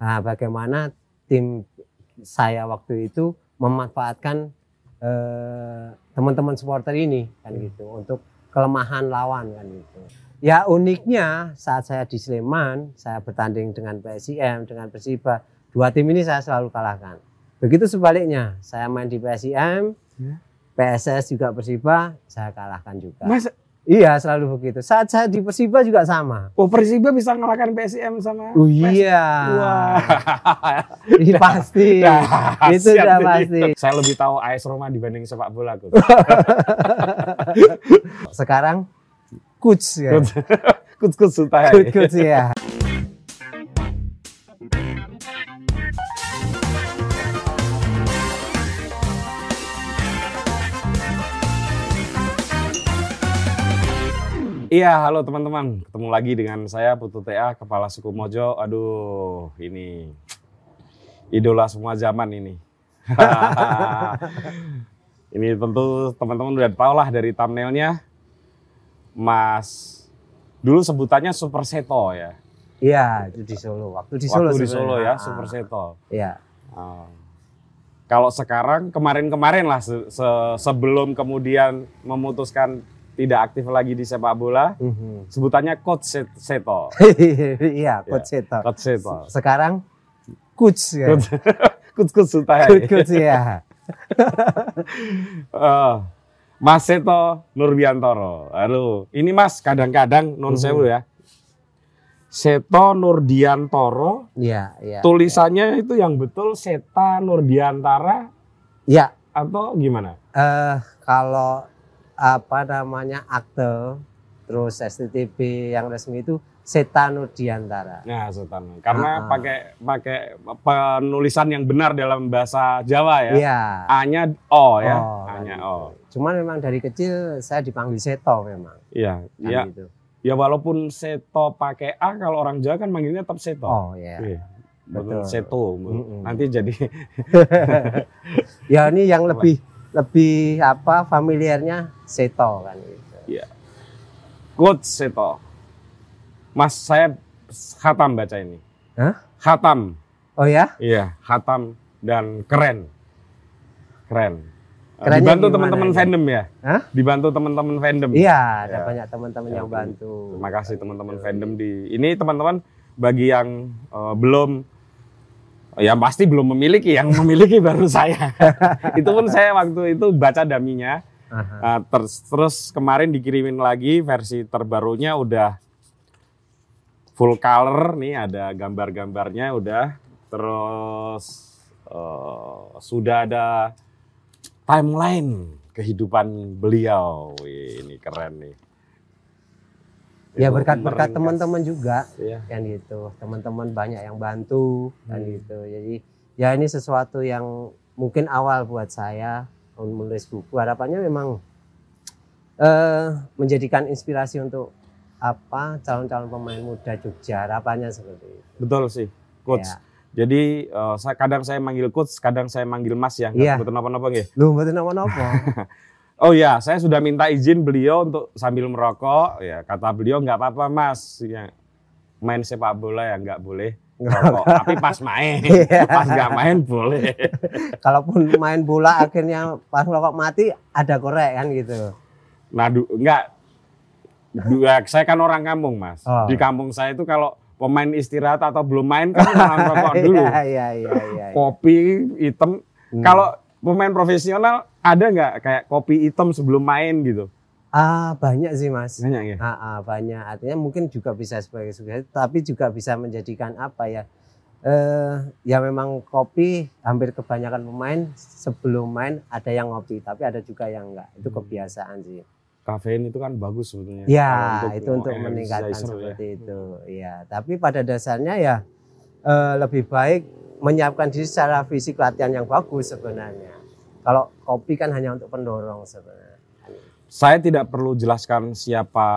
Nah, bagaimana tim saya waktu itu memanfaatkan eh, teman-teman supporter ini kan gitu untuk kelemahan lawan kan gitu. Ya uniknya saat saya di Sleman, saya bertanding dengan PSIM, dengan Persiba, dua tim ini saya selalu kalahkan. Begitu sebaliknya, saya main di PSIM, Ya. PSS juga Persiba, saya kalahkan juga. Mas, Iya selalu begitu. Saat saya di Persiba juga sama. oh Persiba bisa ngalahkan PSM sama Oh iya. Wah. Ini pasti. Dahsyat Itu udah ini. pasti. Saya lebih tahu AS Roma dibanding sepak bola. Sekarang coach ya. Coach. Coach. Coach, coach ya. Iya, halo teman-teman. Ketemu lagi dengan saya Putu TA, Kepala Suku Mojo. Aduh, ini idola semua zaman ini. ini tentu teman-teman udah tahu lah dari thumbnailnya. Mas, dulu sebutannya Super Seto ya. Iya, itu di Solo. Waktu di Solo. Waktu di sebenarnya. Solo ya, Ah, Super Seto. Iya. Ah. Kalau sekarang kemarin-kemarin lah se- se- sebelum kemudian memutuskan tidak aktif lagi di sepak bola, Mhm. sebutannya Coach Set- Seto. Iya, coach Seto. Coach Seto. Sekarang coach ya. Coach Coach Coach Sultan. Coach, coach ya. Mas Seto Nurbiantoro. Halo, ini Mas kadang-kadang non Mhm. sewu ya. Seto Nurdiantoro, Iya, iya. tulisannya itu yang betul Seta Nurdiantara Iya, atau gimana? eh kalau apa namanya akte terus STTB yang resmi itu Setanur Di antara. Nah, Sultan. Karena Ah. pakai pakai penulisan yang benar dalam bahasa Jawa ya. Iya. A-nya O ya. Oh, A-nya kan O. Cuman memang dari kecil saya dipanggil Seto memang. Iya, Kan ya. gitu. Ya walaupun Seto pakai A kalau orang Jawa kan manggilnya tetap Seto. Oh iya. Iya. Betul. Seto. Mm-mm. Nanti jadi Ya ini yang lebih lebih apa familiarnya Seto kan gitu. Coach Seto. Mas saya khatam baca ini. Hah? Khatam. Oh ya? Iya, khatam dan keren. Keren. Kerennya Dibantu teman-teman fandom ya? Hah? Dibantu teman-teman fandom. Iya, ada Ya. banyak teman-teman yang Ya, bantu. Terima kasih teman-teman fandom di ini teman-teman bagi yang eh, belum ya pasti belum memiliki, yang memiliki baru saya. itu pun saya waktu itu baca daminya. Aha. Nah, terus terus kemarin dikirimin lagi versi terbarunya udah full color nih ada gambar-gambarnya udah terus eh, sudah ada timeline kehidupan beliau Wih, ini keren nih Ya berkat-berkat teman-teman juga Iya. kan gitu. Teman-teman banyak yang bantu kan Hmm. gitu. Jadi ya ini sesuatu yang mungkin awal buat saya menulis buku. Harapannya memang eh menjadikan inspirasi untuk apa calon-calon pemain muda Jogja. Harapannya seperti itu. betul sih coach Ya. jadi saya kadang saya manggil coach kadang saya manggil mas ya Iya. betul apa-apa nggih? Lu mboten napa-napa. Oh ya, saya sudah minta izin beliau untuk sambil merokok. Ya, kata beliau nggak apa-apa mas, ya, main sepak bola ya nggak boleh merokok. Tapi pas main, Iya. pas nggak main boleh. Kalaupun main bola akhirnya pas rokok mati ada korek kan gitu. Nah, du, nggak, dua, saya kan orang kampung mas. Oh. Di kampung saya itu kalau pemain istirahat atau belum main kan jangan rokok dulu. Iya iya iya iya. Kopi hitam. Hmm. Kalau pemain profesional ada nggak kayak kopi hitam sebelum main gitu? Ah banyak sih mas. Banyak ya. Ah, ah, banyak. Artinya mungkin juga bisa sebagai sugesti, tapi juga bisa menjadikan apa ya? Eh, ya memang kopi hampir kebanyakan pemain sebelum main ada yang ngopi, tapi ada juga yang enggak. Itu Hmm. kebiasaan sih. Kafein itu kan bagus sebetulnya. Ya, Kalau itu untuk meningkatkan ya. seperti itu. Iya, tapi pada dasarnya ya eh, lebih baik menyiapkan diri secara fisik latihan yang bagus sebenarnya. Kalau kopi kan hanya untuk pendorong sebenarnya. Saya tidak perlu jelaskan siapa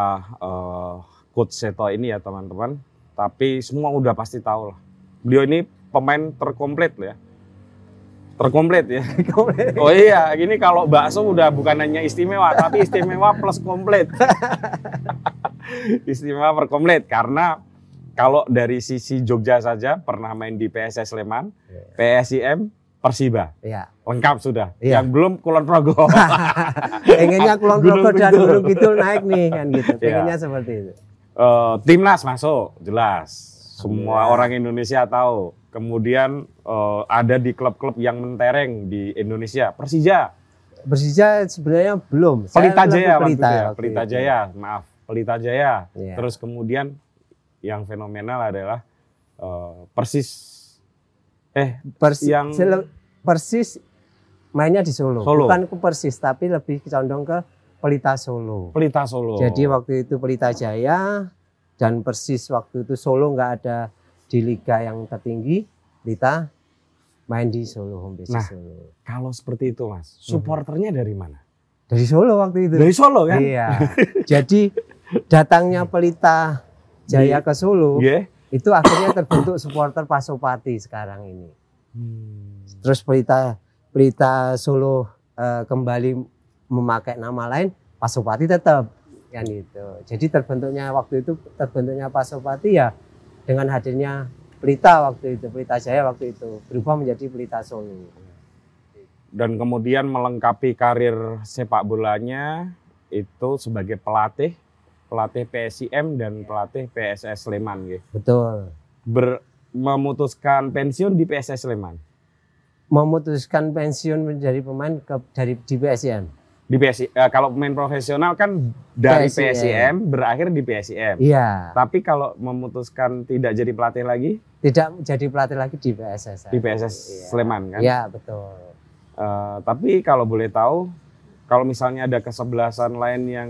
eh, coach Seto ini ya teman-teman, tapi semua udah pasti tahu lah. Beliau ini pemain terkomplit ya. Terkomplit ya. Oh iya, ini kalau bakso udah bukan hanya istimewa, tapi istimewa plus komplit. istimewa per komplit karena kalau dari sisi Jogja saja pernah main di PSS Sleman, PSIM, Persiba. Iya. Lengkap sudah. Iya. Yang belum Kulon Progo. Pengennya Kulon Progo dan. Gunung Kidul naik nih kan gitu. Iya. Pengennya seperti itu. Eh, timnas masuk, jelas. Semua Alhamdulillah. orang Indonesia tahu. Kemudian eh, ada di klub-klub yang mentereng di Indonesia. Persija, Persija sebenarnya belum. Pelita Jaya Pelita, ya. Pelita. Jaya, maaf. Pelita Jaya. Iya. Terus kemudian yang fenomenal adalah eh, Persis. Eh, Persis, yang- Persis mainnya di Solo. Solo. Bukan ke Persis tapi lebih condong ke Pelita Solo. Pelita Solo. Jadi waktu itu Pelita Jaya dan Persis waktu itu Solo nggak ada di liga yang tertinggi. Pelita main di Solo home base Nah. Solo. kalau seperti itu, Mas, Mhm. supporternya dari mana? Dari Solo waktu itu. Dari Solo kan? Iya. Jadi datangnya Pelita Jaya ke Solo Iya. Itu akhirnya terbentuk supporter Pasopati sekarang ini. Hmm. Terus Pelita Pelita Solo eh, kembali memakai nama lain, Pasopati tetap kan gitu. Jadi terbentuknya waktu itu terbentuknya Pasopati ya dengan hadirnya Pelita waktu itu, Pelita Jaya waktu itu berubah menjadi Pelita Solo. dan kemudian melengkapi karir sepak bolanya itu sebagai pelatih, pelatih PSIM dan pelatih PSS Sleman gitu. Betul. Ber, memutuskan pensiun di PSS Sleman. Memutuskan pensiun menjadi pemain ke, dari di PSM. Di PSI, eh, kalau pemain profesional kan dari PSIM. PSIM berakhir di PSIM. Iya, Tapi kalau memutuskan tidak jadi pelatih lagi tidak jadi pelatih lagi di PSS. di PSS Iya. Sleman kan. Iya, betul. Eh, tapi kalau boleh tahu, kalau misalnya ada kesebelasan lain yang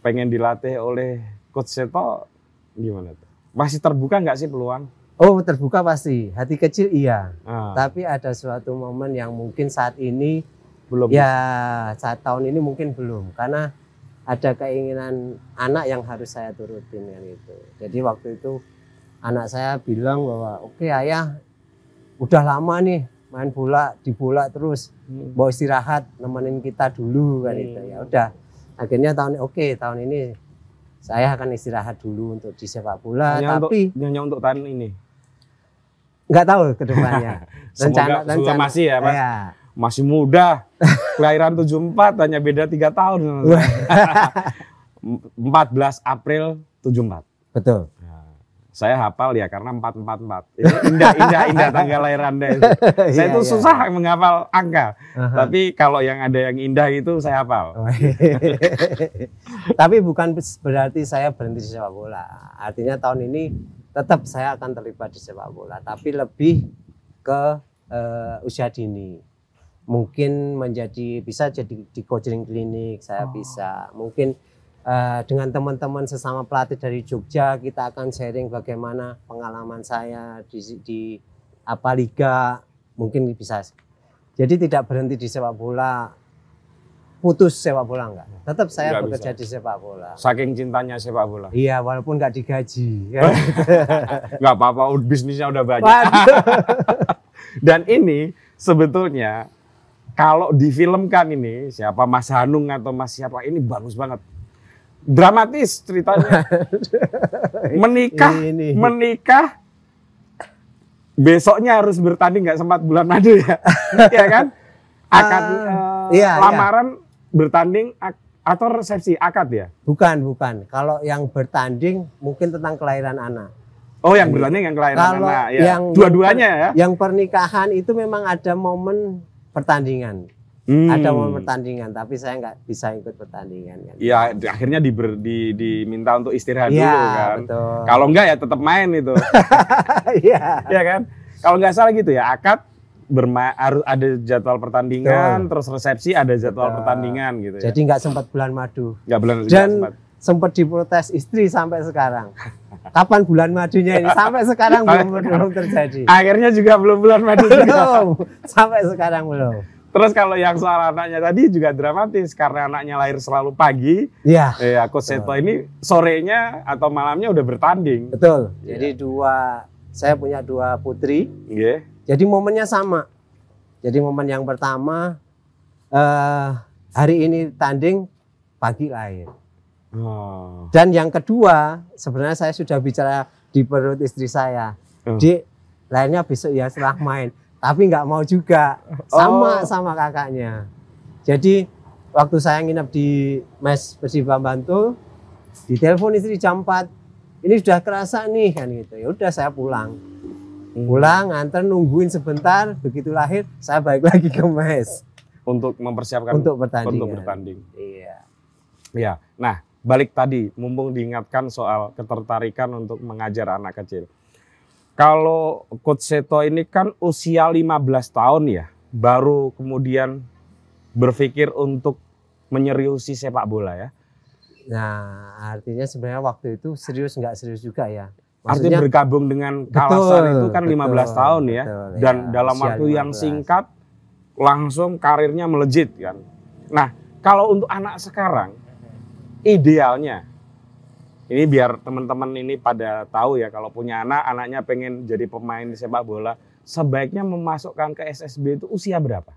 pengen dilatih oleh Coach Seto, gimana tuh? Masih terbuka nggak sih peluang? Oh, terbuka pasti. Hati kecil iya. Ah, Tapi ada suatu momen yang mungkin saat ini belum. ya saat tahun ini mungkin belum karena ada keinginan anak yang harus saya turutin kan itu. Jadi waktu itu anak saya bilang bahwa oke ayah udah lama nih main bola di bola terus Hmm. mau istirahat nemenin kita dulu kan Hmm. itu ya udah akhirnya tahun oke tahun ini saya akan istirahat dulu untuk di sepak bola Hanya tapi untuk hanya untuk tahun ini. nggak tahu ke depannya Semoga, semoga masih ya, Mas. Iya. Masih muda. Kelahiran 74 hanya beda tiga tahun. 14 April 74. betul saya hafal ya karena 444. Ini indah indah indah tanggal lahir Anda itu. Saya Iya, itu iya. susah menghafal angka. Aha. Tapi kalau yang ada yang indah itu saya hafal. Oh, Tapi bukan berarti saya berhenti di sepak bola. Artinya tahun ini tetap saya akan terlibat di sepak bola, tapi lebih ke eh, usia dini. Mungkin menjadi bisa jadi di coaching klinik saya Oh. bisa. Mungkin eh, dengan teman-teman sesama pelatih dari Jogja kita akan sharing bagaimana pengalaman saya di, di apa liga mungkin bisa. Jadi tidak berhenti di sepak bola putus sepak bola enggak. Tetap saya Nggak bekerja bisa. di sepak bola. Saking cintanya sepak bola. Iya, walaupun nggak digaji. Nggak apa-apa, bisnisnya udah banyak. Dan ini sebetulnya kalau difilmkan ini siapa Mas Hanung atau Mas siapa ini bagus banget. Dramatis ceritanya. menikah, Ini. menikah besoknya harus bertanding nggak sempat bulan madu ya. Iya kan? Akan Ah, eh, iya, iya. lamaran bertanding ak- atau resepsi akad ya? Bukan, bukan. Kalau yang bertanding mungkin tentang kelahiran anak. Oh, yang bertanding yang kelahiran Kalau anak ya. yang Dua-duanya ya. Yang pernikahan itu memang ada momen pertandingan. Hmm. Ada momen pertandingan, tapi saya nggak bisa ikut pertandingan kan. Ya akhirnya diber, di, diminta untuk istirahat Iya, dulu kan. betul. Kalau enggak ya tetap main itu. Iya. ya kan? Kalau nggak salah gitu ya, akad berma harus ada jadwal pertandingan, Betul. terus resepsi ada jadwal Betul. pertandingan gitu ya. Jadi nggak sempat bulan madu. nggak nggak Dan sempat. sempat diprotes istri sampai sekarang. Kapan bulan madunya ini? Sampai sekarang belum, belum terjadi. Akhirnya juga belum bulan madu juga. Belum. Sampai sekarang belum. Terus kalau yang soal anaknya tadi juga dramatis karena anaknya lahir selalu pagi. Iya. Eh, aku Seto ini sorenya atau malamnya udah bertanding. Betul. Iya. Jadi dua saya punya dua putri. Nggih. Jadi momennya sama. Jadi momen yang pertama eh hari ini tanding pagi lahir. Oh. Dan yang kedua sebenarnya saya sudah bicara di perut istri saya. Oh. Dik, lainnya besok ya setelah main. Tapi nggak mau juga. Sama Oh. sama kakaknya. Jadi waktu saya nginep di mes Persiba Bantul, di telepon istri jam 4. Ini sudah kerasa nih kan gitu. Ya udah saya pulang. Pulang, nganter nungguin sebentar, begitu lahir saya balik lagi ke mes untuk mempersiapkan untuk bertanding. untuk bertanding. Iya. Ya. Nah, balik tadi mumpung diingatkan soal ketertarikan untuk mengajar anak kecil. Kalau Coach Seto ini kan usia 15 tahun ya, baru kemudian berpikir untuk menyeriusi sepak bola ya. Nah, artinya sebenarnya waktu itu serius nggak serius juga ya. Artinya bergabung dengan Kalasan itu kan 15 betul, tahun ya. betul, Dan ya, dalam waktu yang 15. singkat langsung karirnya melejit kan. Nah, kalau untuk anak sekarang idealnya ini biar teman-teman ini pada tahu ya kalau punya anak, anaknya pengen jadi pemain di sepak bola, sebaiknya memasukkan ke SSB itu usia berapa?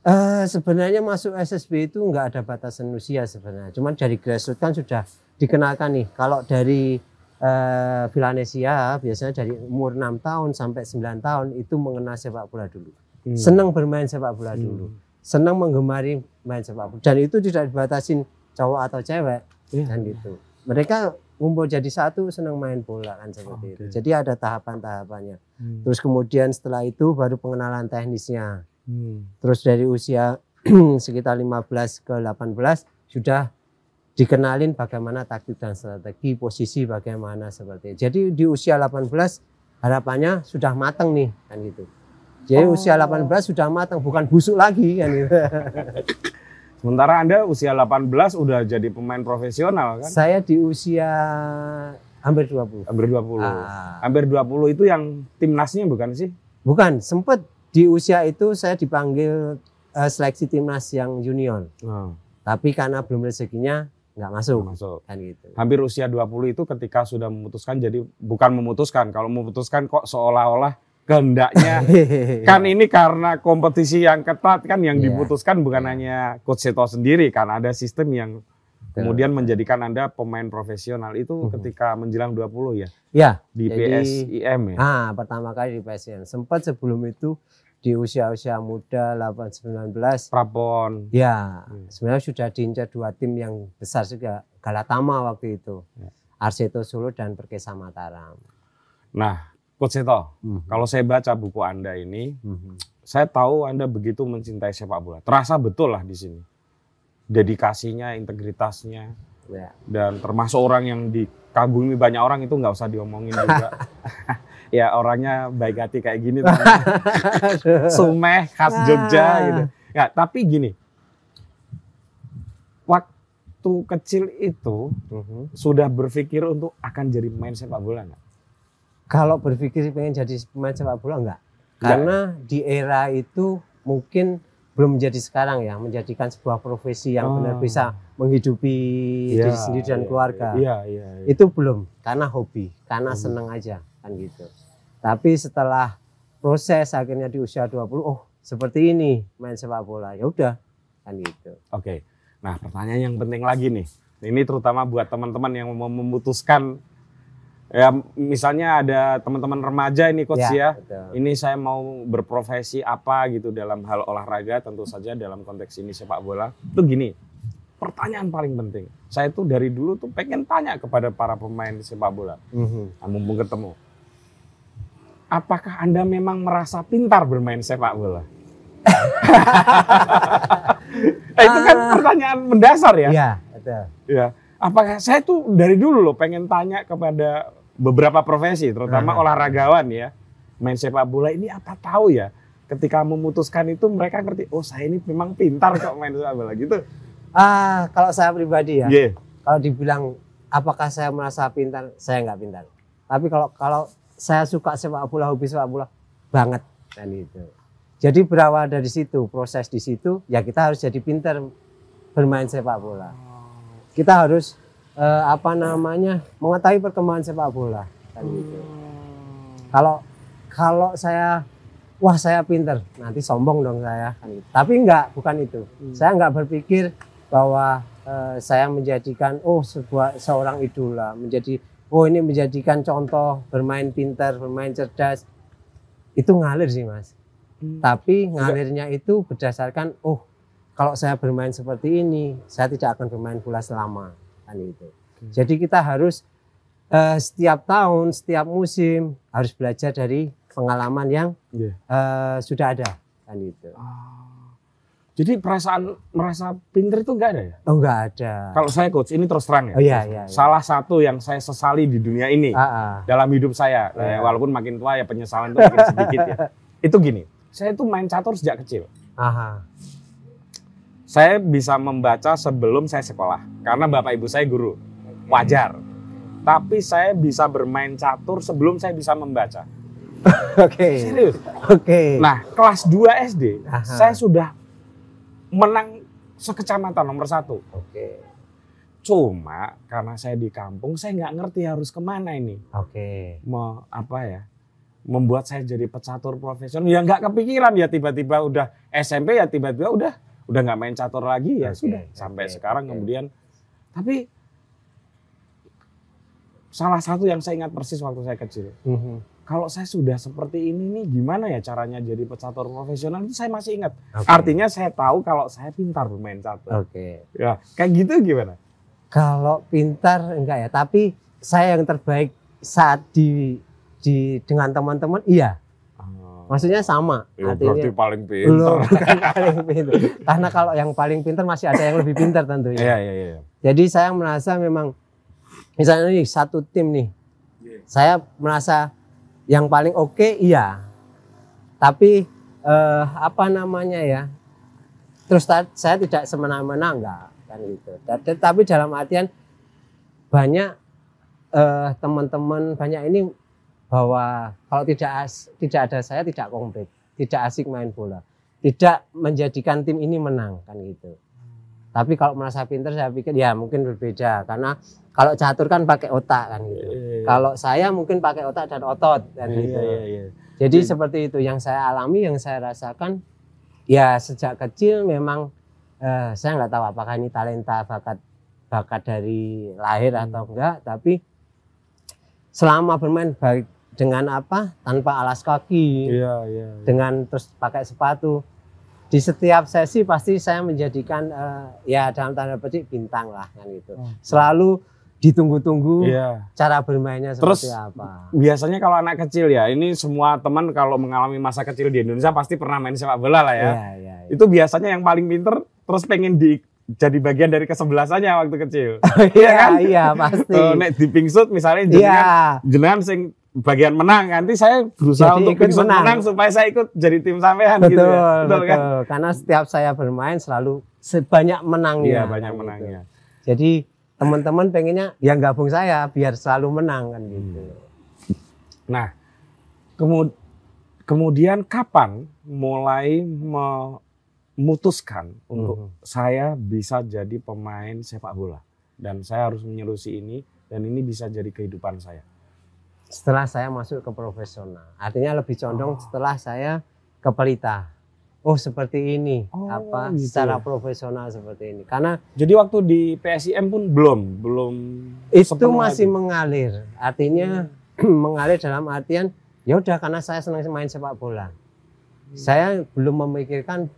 Eh, sebenarnya masuk SSB itu nggak ada batasan usia sebenarnya. Cuman dari grassroots kan sudah dikenalkan nih. Kalau dari eh, Villanesia biasanya dari umur 6 tahun sampai 9 tahun itu mengenal sepak bola dulu. Senang bermain sepak bola Hmm. dulu. Senang menggemari main sepak bola. Dan itu tidak dibatasin cowok atau cewek Iya. kan gitu. Mereka ngumpul jadi satu senang main bola kan seperti itu. Oke. Jadi ada tahapan-tahapannya. Hmm. Terus kemudian setelah itu baru pengenalan teknisnya. Hmm. Terus dari usia sekitar 15 ke 18 sudah dikenalin bagaimana taktik dan strategi, posisi bagaimana seperti itu. Jadi di usia 18 harapannya sudah matang nih kan gitu. Jadi Oh. usia 18 sudah matang, bukan busuk lagi kan gitu. Sementara Anda usia 18 udah jadi pemain profesional kan? Saya di usia hampir 20. Hampir 20. Ah, Hampir 20 itu yang timnasnya bukan sih? bukan, sempat di usia itu saya dipanggil eh, seleksi timnas yang junior. Oh, Tapi karena belum rezekinya nggak masuk masuk. kan gitu. Hampir usia 20 itu ketika sudah memutuskan jadi bukan memutuskan. Kalau memutuskan kok seolah-olah kehendaknya kan ini karena kompetisi yang ketat kan yang Iya. diputuskan bukan Iya. hanya coach Seto sendiri kan ada sistem yang kemudian menjadikan Anda pemain profesional itu Mhm. ketika menjelang 20 ya Ya, di Jadi- PSIM ya. ah pertama kali di PSN. Sempat sebelum itu di usia-usia muda 8 19 Prapon. ya Hmm. sebenarnya sudah diincar dua tim yang besar juga Galatama waktu itu. Ya. Arseto Solo dan Perkesa Mataram. Nah, coach Seto, Mhm. kalau saya baca buku Anda ini Mhm. saya tahu Anda begitu mencintai sepak bola. Terasa betul lah di sini. Dedikasinya, integritasnya, Ya. dan termasuk orang yang dikagumi banyak orang itu nggak usah diomongin juga. ya orangnya baik hati kayak gini, sumeh khas Jogja Ah. gitu. Ya, tapi gini, waktu kecil itu Mhm. sudah berpikir untuk akan jadi pemain sepak bola nggak? Kalau berpikir pengen jadi pemain sepak bola enggak? Karena di era itu mungkin belum menjadi sekarang ya, menjadikan sebuah profesi yang Oh. benar bisa menghidupi diri Iya, sendiri dan iya, keluarga. Iya, iya. iya. Itu belum, karena hobi, karena Hmm. seneng aja kan gitu. Tapi setelah proses akhirnya di usia 20, oh seperti ini main sepak bola, ya udah kan gitu. Oke. Nah, pertanyaan yang penting lagi nih. Ini terutama buat teman-teman yang mau memutuskan ya misalnya ada teman-teman remaja ini coach ya. betul. Ini saya mau berprofesi apa gitu dalam hal olahraga tentu saja dalam konteks ini sepak bola. Itu gini. Pertanyaan paling penting. Saya tuh dari dulu tuh pengen tanya kepada para pemain sepak bola. Mhm. Nah, mumpung ketemu. Apakah Anda memang merasa pintar bermain sepak bola? Eh, itu kan pertanyaan mendasar ya. Iya, betul. Ya. Apakah saya tuh dari dulu loh pengen tanya kepada beberapa profesi, terutama Aha. olahragawan ya, main sepak bola ini apa tahu ya? Ketika memutuskan itu mereka ngerti, oh saya ini memang pintar kok main sepak bola gitu. Ah, kalau saya pribadi ya, Iya. kalau dibilang apakah saya merasa pintar, saya nggak pintar. Tapi kalau kalau saya suka sepak bola, hobi sepak bola banget kan itu. Jadi berawal dari situ, proses di situ, ya kita harus jadi pintar bermain sepak bola. Kita harus eh, apa namanya mengetahui perkembangan sepak bola kan gitu. Kalau kalau saya wah saya pintar, nanti sombong dong saya kan gitu. Tapi enggak, bukan itu. Saya enggak berpikir bahwa eh, saya menjadikan oh sebuah seorang idola, menjadi oh ini menjadikan contoh bermain pintar, bermain cerdas, itu ngalir sih mas. Hmm. Tapi ngalirnya itu berdasarkan, oh kalau saya bermain seperti ini, saya tidak akan bermain bola selama kan itu. Hmm. Jadi kita harus eh, setiap tahun, setiap musim harus belajar dari pengalaman yang Iya. eh, sudah ada kan itu. Ah. Jadi perasaan merasa pinter itu enggak ada ya? Oh enggak ada. Kalau saya coach, ini terus terang ya. Oh iya iya. iya. Salah satu yang saya sesali di dunia ini Ah, ah. dalam hidup saya, eh, walaupun makin tua ya penyesalan itu makin sedikit ya. Itu gini, saya itu main catur sejak kecil. Aha. Saya bisa membaca sebelum saya sekolah karena bapak ibu saya guru. Wajar. Tapi saya bisa bermain catur sebelum saya bisa membaca. Oke. Serius. Oke. Nah, kelas 2 SD, Aha. saya sudah menang sekecamatan nomor satu. Oke. Cuma karena saya di kampung, saya nggak ngerti harus ke mana ini. Oke. Me, apa ya? Membuat saya jadi pecatur profesional. Ya nggak kepikiran ya tiba-tiba udah SMP ya tiba-tiba udah udah nggak main catur lagi ya Oke, sudah sampai oke, sekarang oke. kemudian. Tapi salah satu yang saya ingat persis waktu saya kecil. Mhm. Kalau saya sudah seperti ini nih, gimana ya caranya jadi pecatur profesional itu saya masih ingat. Oke. Artinya saya tahu kalau saya pintar bermain catur. Oke. Ya, kayak gitu gimana? Kalau pintar enggak ya, tapi saya yang terbaik saat di di dengan teman-teman iya. Maksudnya sama. Ya, artinya berarti paling pintar. belum bukan paling pintar. Karena kalau yang paling pintar masih ada yang lebih pintar tentunya. Iya, iya, iya. Jadi saya merasa memang misalnya nih satu tim nih. Saya merasa yang paling oke iya. Tapi eh, apa namanya ya? Terus saya tidak semena-mena enggak kan gitu. Ta- Tetapi dalam artian banyak eh, teman-teman banyak ini bahwa kalau tidak as- tidak ada saya tidak komplit, tidak asik main bola, tidak menjadikan tim ini menang kan gitu. Tapi kalau merasa pinter saya pikir ya mungkin berbeda karena kalau catur kan pakai otak kan gitu. Kalau saya mungkin pakai otak dan otot kan gitu. Iya, iya. Jadi Iya. seperti itu yang saya alami, yang saya rasakan ya sejak kecil memang eh, saya nggak tahu apakah ini talenta bakat bakat dari lahir atau enggak, tapi selama bermain baik dengan apa tanpa alas kaki, Iya, iya. dengan terus pakai sepatu di setiap sesi pasti saya menjadikan eh, ya dalam tanda petik bintang lah kan gitu. Oh. Selalu ditunggu-tunggu Iya. cara bermainnya Terus, seperti apa. Biasanya kalau anak kecil ya, ini semua teman kalau mengalami masa kecil di Indonesia pasti pernah main sepak bola lah ya. Iya, iya, iya. Itu biasanya yang paling pinter terus pengen di jadi bagian dari kesebelasannya waktu kecil. Iya, kan? iya pasti. Eh, nek di pingsut misalnya Iya, jenengan jenengan sing bagian menang nanti saya berusaha Jadi untuk ikut menang. menang. supaya saya ikut jadi tim sampean betul, gitu ya. betul, kan? Karena setiap saya bermain selalu sebanyak menangnya. Iya, banyak kan gitu. menangnya. Jadi teman-teman pengennya yang gabung saya biar selalu menang kan gitu. Nah, kemud- kemudian kapan mulai memutuskan untuk Mhm. saya bisa jadi pemain sepak bola dan saya harus menyelusi ini dan ini bisa jadi kehidupan saya. Setelah saya masuk ke profesional, artinya lebih condong setelah saya ke pelita. Oh seperti ini, Oh, apa gitu secara profesional seperti ini. Karena Jadi waktu di PSIM pun belum, belum itu masih hati. mengalir. Artinya Hmm. mengalir dalam artian ya udah karena saya senang main sepak bola. Saya belum memikirkan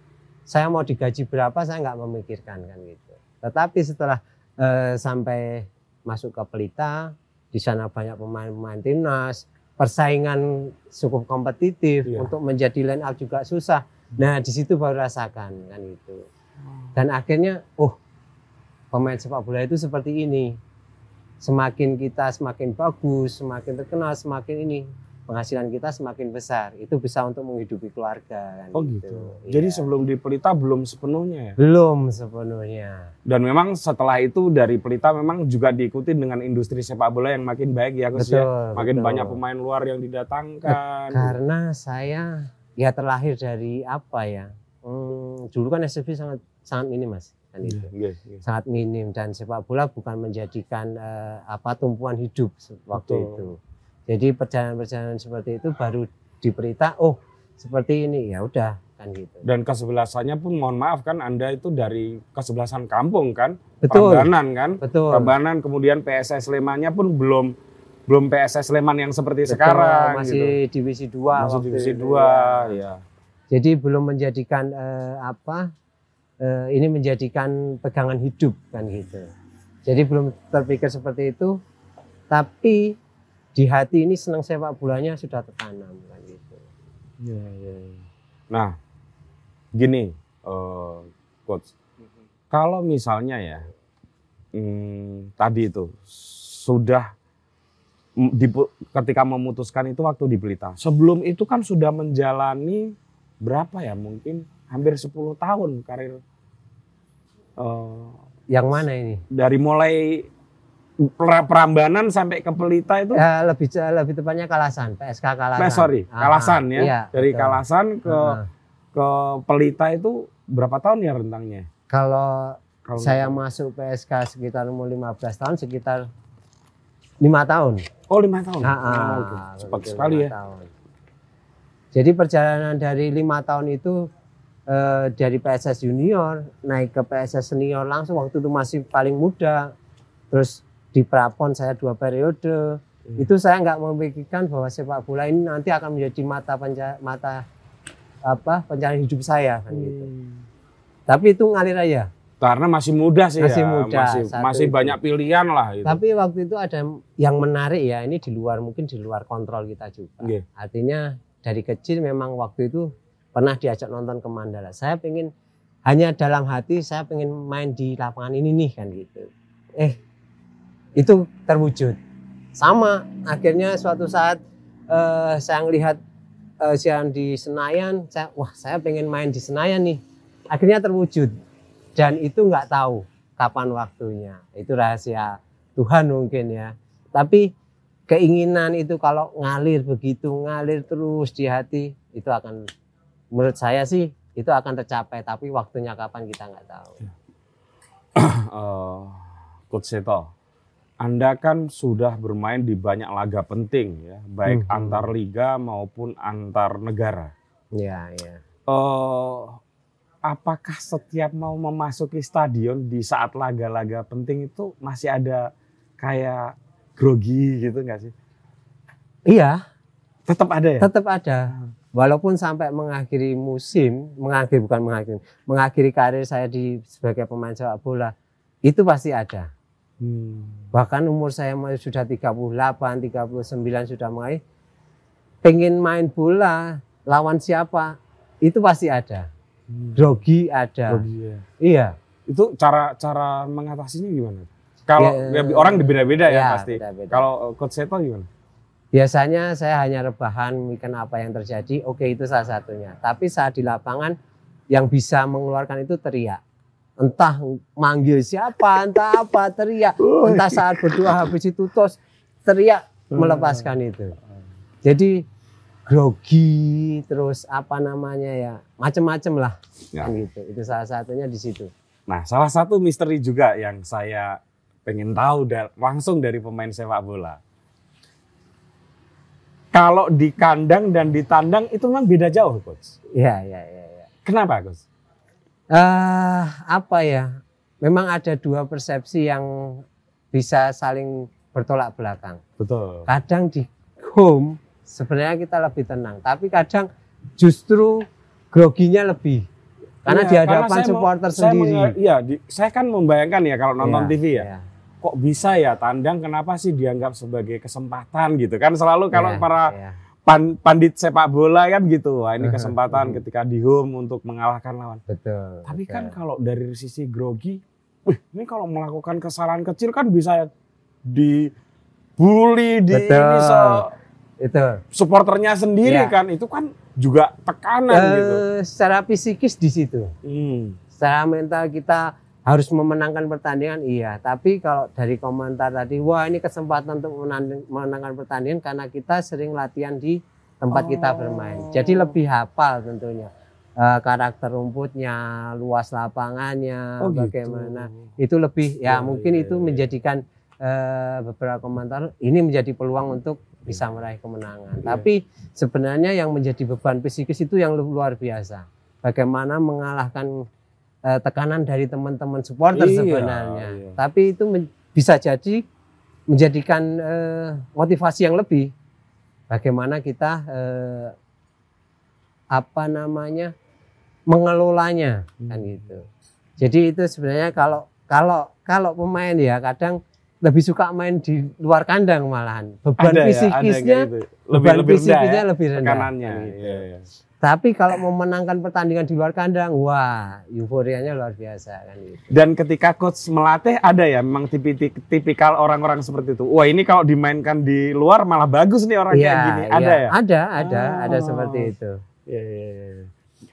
saya mau digaji berapa saya nggak memikirkan kan gitu. Tetapi setelah eh, sampai masuk ke Pelita, di sana banyak pemain-pemain timnas, persaingan cukup kompetitif Iya. untuk menjadi line up juga susah. Nah di situ baru rasakan kan itu. Dan akhirnya, oh pemain sepak bola itu seperti ini. Semakin kita semakin bagus, semakin terkenal, semakin ini penghasilan kita semakin besar. Itu bisa untuk menghidupi keluarga kan Oh gitu. Iya. Jadi sebelum di Pelita belum sepenuhnya ya. belum sepenuhnya. Dan memang setelah itu dari Pelita memang juga diikuti dengan industri sepak bola yang makin baik ya Gus ya. Betul. Makin betul. banyak pemain luar yang didatangkan. Karena saya ya terlahir dari apa ya? Hmm, dulu kan SFB sangat sangat minim mas, kan itu. Iya, iya. sangat minim dan sepak bola bukan menjadikan eh, apa tumpuan hidup waktu Betul. itu. Jadi perjalanan-perjalanan seperti itu baru diberita, oh seperti ini ya udah kan gitu. Dan kesebelasannya pun mohon maaf kan Anda itu dari kesebelasan kampung kan. Betul, Tabanan kan. betul, Tabanan kemudian PSS Slemannya pun belum belum PSS Sleman yang seperti Betul, sekarang masih gitu. divisi 2 Masih waktu divisi itu, 2 ya. ya. Jadi belum menjadikan eh, apa eh, ini menjadikan pegangan hidup kan gitu. Jadi belum terpikir seperti itu. Tapi di hati ini senang sepak bolanya sudah tertanam kan gitu. Iya, iya, iya. Nah, gini, eh, coach, kalau misalnya ya, hmm, tadi itu sudah dipu- ketika memutuskan itu waktu di Pelita. Sebelum itu kan sudah menjalani berapa ya? Mungkin hampir 10 tahun karir eh, Yang mana ini? dari mulai Prambanan sampai ke Pelita itu. Ya, lebih lebih tepatnya Kalasan, PSK Kalasan. Nah, sorry, Ah, Kalasan ya. iya, dari betul. Kalasan ke Ah. ke Pelita itu berapa tahun ya rentangnya? Kalau Kalau saya masuk PSK sekitar umur 15 tahun sekitar lima tahun. Oh lima tahun. Ah, Oh, ah, oke. cepat sekali ya. tahun. Jadi perjalanan dari lima tahun itu eh, dari PSS junior naik ke PSS senior langsung waktu itu masih paling muda. Terus di Prapon saya dua periode. Hmm. Itu saya nggak memikirkan bahwa sepak bola ini nanti akan menjadi mata penca- mata apa pencarian hidup saya kan gitu. Hmm. Tapi itu ngalir aja. Karena masih muda sih Masih ya. muda, masih, masih itu. banyak pilihan lah gitu. Tapi waktu itu ada yang menarik ya, ini di luar mungkin di luar kontrol kita juga. Nggih. Artinya dari kecil memang waktu itu pernah diajak nonton ke Mandala. Saya pengen hanya dalam hati saya pengen main di lapangan ini nih kan gitu. Eh itu terwujud. Sama akhirnya suatu saat eh, saya melihat eh, siaran di Senayan, saya wah saya pengen main di Senayan nih. Akhirnya terwujud dan itu nggak tahu kapan waktunya. Itu rahasia Tuhan mungkin ya. Tapi keinginan itu kalau ngalir begitu, ngalir terus di hati, itu akan menurut saya sih itu akan tercapai. Tapi waktunya kapan kita nggak tahu. Eh, Coach Anda kan sudah bermain di banyak laga penting ya, baik Mhm. antar liga maupun antar negara. Ya, ya. Eh, apakah setiap mau memasuki stadion di saat laga-laga penting itu masih ada kayak grogi gitu nggak sih? Iya, Tetap ada ya? tetap ada. Walaupun sampai mengakhiri musim, mengakhiri bukan mengakhiri, mengakhiri karir saya di sebagai pemain sepak bola, itu pasti ada. Hmm. Bahkan umur saya sudah 38, 39 sudah mulai pengen main bola lawan siapa itu pasti ada. Hmm. Grogi ada. Grogi ya. Iya. Itu cara cara mengatasinya gimana? Kalau Ya, ya, orang beda-beda ya, ya, pasti. beda-beda. Kalau eh, Coach Seto gimana? Biasanya saya hanya rebahan mikir apa yang terjadi, oke itu salah satunya. Tapi saat di lapangan yang bisa mengeluarkan itu teriak. Entah manggil siapa, entah apa, teriak. Entah saat berdoa habis itu tos teriak melepaskan itu. Jadi grogi terus apa namanya ya macem-macem lah Ya. gitu. Itu salah satunya di situ. Nah, salah satu misteri juga yang saya pengen tahu langsung dari pemain sepak bola. Kalau di kandang dan di tandang itu memang beda jauh, coach. Iya, iya, iya. Ya. Kenapa, coach? Eh, apa ya? Memang ada dua persepsi yang bisa saling bertolak belakang. Betul. Kadang di home sebenarnya kita lebih tenang, tapi kadang justru groginya lebih. Karena Iya, di hadapan mau- supporter saya sendiri. Iya, di- saya kan membayangkan ya kalau nonton Iya, TV ya. iya. Kok bisa ya tandang kenapa sih dianggap sebagai kesempatan gitu kan selalu kalau Iya, para iya. Pan- pandit sepak bola kan gitu. Wah, ini kesempatan ketika di home untuk mengalahkan lawan. betul. Tapi kan betul. kalau dari sisi grogi, wih, ini kalau melakukan kesalahan kecil kan bisa dibully di Betul. ini so- itu supporternya sendiri Iya. kan itu kan juga tekanan gitu. Eh, secara psikis di situ. Hmm. Secara mental kita harus memenangkan pertandingan iya, tapi kalau dari komentar tadi, wah ini kesempatan untuk memenangkan pertandingan karena kita sering latihan di tempat kita Oh. bermain. Jadi lebih hafal tentunya Eh, karakter rumputnya, luas lapangannya, Oh, gitu. bagaimana itu lebih ya Ya, mungkin iya, itu iya. menjadikan eh, beberapa komentar ini menjadi peluang untuk bisa meraih kemenangan. Iya. Tapi sebenarnya yang menjadi beban psikis itu yang lu- luar biasa. Bagaimana mengalahkan eh, tekanan dari teman-teman supporter Iya, sebenarnya. iya. Tapi itu men- bisa jadi menjadikan eh, motivasi yang lebih bagaimana kita eh, apa namanya mengelolanya kan gitu. Jadi itu sebenarnya kalau kalau kalau pemain ya kadang lebih suka main di luar kandang malahan. Beban Ada ya, ada fisikisnya kayak gitu. beban lebih lebih rendah ya, lebih rendah. tekanannya. kan gitu. Iya, iya. Tapi kalau memenangkan pertandingan di luar kandang, wah euforianya luar biasa kan gitu. Dan ketika coach melatih ada ya memang tipi- tipikal orang-orang seperti itu. Wah ini kalau dimainkan di luar malah bagus nih orang kayak gini. Ada iya. ya? Ada, ada, ada Oh. seperti itu. Iya, iya, iya.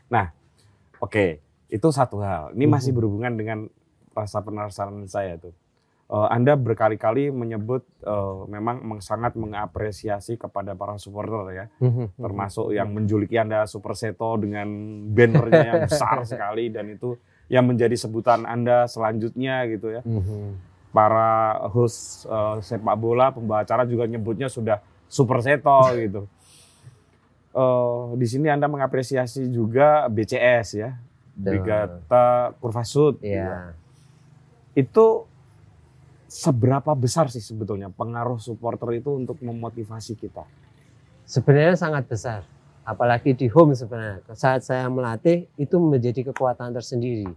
Nah, oke, itu satu hal. Ini masih berhubungan dengan rasa penasaran saya tuh. Eh, Anda berkali-kali menyebut eh, memang sangat mengapresiasi kepada para supporter ya, termasuk yang menjuliki Anda Super Seto dengan bannernya yang besar sekali dan itu yang menjadi sebutan Anda selanjutnya gitu ya. Para host eh, sepak bola, pembawa acara juga nyebutnya sudah Super Seto gitu. Eh, di sini Anda mengapresiasi juga BCS ya, Brigata Kurva Sud. Iya. Itu seberapa besar sih sebetulnya pengaruh supporter itu untuk memotivasi kita? Sebenarnya sangat besar. Apalagi di home sebenarnya. Saat saya melatih itu menjadi kekuatan tersendiri.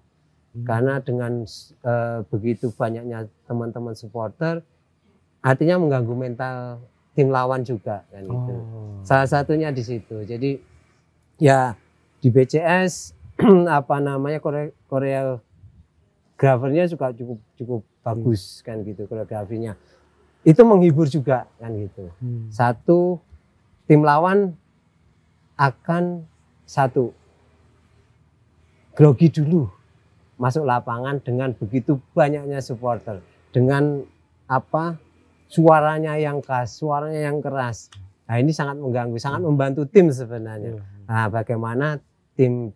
Karena dengan eh, begitu banyaknya teman-teman supporter, artinya mengganggu mental tim lawan juga kan gitu. Oh. Salah satunya di situ. Jadi ya di BCS apa namanya Korea Korea grafernya juga cukup cukup bagus kan gitu koreografinya. Itu menghibur juga kan gitu. Hmm. Satu tim lawan akan satu grogi dulu masuk lapangan dengan begitu banyaknya supporter dengan apa suaranya yang khas, suaranya yang keras. Nah ini sangat mengganggu, sangat membantu tim sebenarnya. Nah bagaimana tim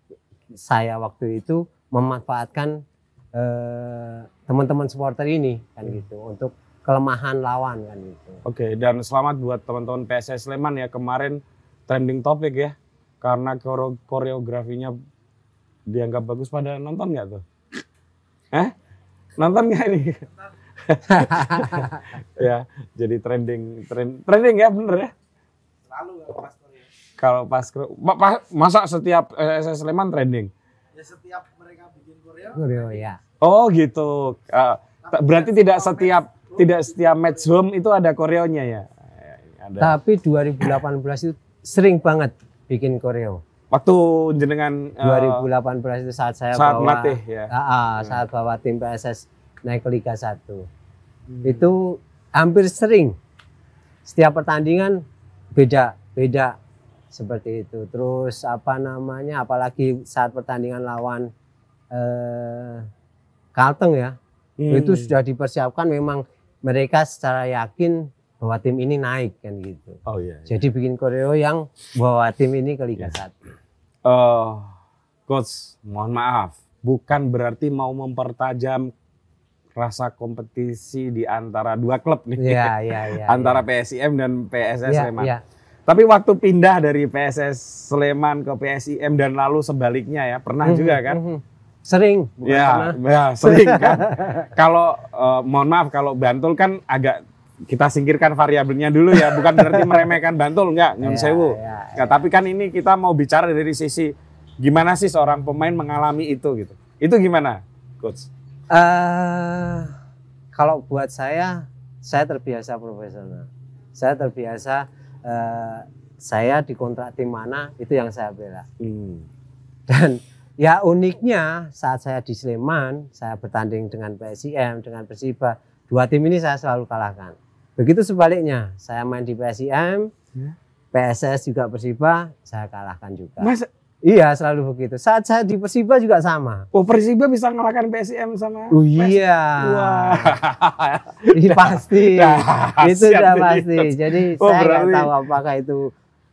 saya waktu itu memanfaatkan eh, teman-teman supporter ini kan gitu untuk kelemahan lawan kan gitu. Oke, dan selamat buat teman-teman PSS Sleman ya kemarin trending topik ya karena koreo- koreografinya dianggap bagus pada nonton nggak tuh? Eh? Nonton nggak ini? ya, jadi trending trend, trending ya bener ya? Selalu kalau pas Korea. Kalau pas pa- masa setiap PSS Sleman trending? Ya setiap mereka bikin Korea. Korea ya. Oh gitu. Eh, t- berarti tidak setiap tidak setiap match home itu ada koreonya ya? Ada. Tapi 2018 itu sering banget bikin koreo. Waktu jenengan eh, 2018 itu saat saya saat bawa melatih ya. Ah, ah, saat bawa tim PSS naik ke Liga 1. Itu hampir sering setiap pertandingan beda beda seperti itu. Terus apa namanya apalagi saat pertandingan lawan eh Kalteng ya. Hmm. Itu sudah dipersiapkan memang mereka secara yakin bahwa tim ini naik kan gitu. Oh iya. iya. Jadi bikin koreo yang bawa tim ini ke Liga 1. Eh, coach, mohon maaf, bukan berarti mau mempertajam rasa kompetisi di antara dua klub nih, Iya, iya, iya. antara PSIM dan PSS Iya, Sleman. iya. Tapi waktu pindah dari PSS Sleman ke PSIM dan lalu sebaliknya ya, pernah Mhm, juga kan? mhm. Sering, bukan Ya, ya sering kan. kalau eh, mohon maaf kalau Bantul kan agak kita singkirkan variabelnya dulu ya, bukan berarti meremehkan Bantul enggak, nyun Iya, sewu. iya, Nggak, tapi kan ini kita mau bicara dari sisi gimana sih seorang pemain mengalami itu gitu. Itu gimana, coach? Eh, kalau buat saya, saya terbiasa profesional. Saya terbiasa eh, saya dikontrak tim mana itu yang saya bela. Hmm. Dan ya uniknya saat saya di Sleman, saya bertanding dengan PSIM, dengan Persiba, dua tim ini saya selalu kalahkan. Begitu sebaliknya, saya main di PSIM, Ya. PSS juga Persiba, saya kalahkan juga. Mas, Iya selalu begitu. Saat saya di Persiba juga sama. oh Persiba bisa ngalahkan PSM sama Oh iya. Wah. Ini pasti. Dahsyat itu sudah pasti. Jadi Oh, saya nggak tahu apakah itu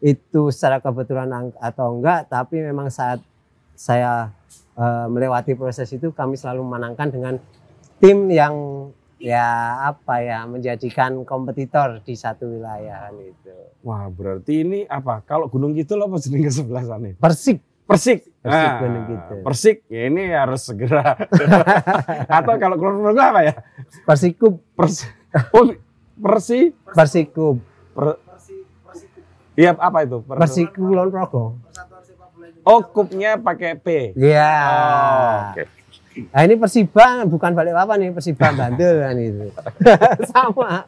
itu secara kebetulan atau enggak, tapi memang saat saya eh, melewati proses itu kami selalu menangkan dengan tim yang ya apa ya menjadikan kompetitor di satu wilayah kan itu. Wah, berarti ini apa? Kalau Gunung Kidul apa jenenge sebelah sana? Persik. Persik. Persik Ah, Gunung Kidul. Persik. Ya ini harus segera. Atau kalau keluar apa ya? Persikup. Persik. Oh, Persi Persikub, per, Persi Iya apa itu? Per- Persiku Kulon Progo. Persatuan. Oh, kupnya pakai P. Iya. Oh, Oke. Nah ini Persiba bukan Balikpapan nih, Persiba Bantul kan itu. Sama.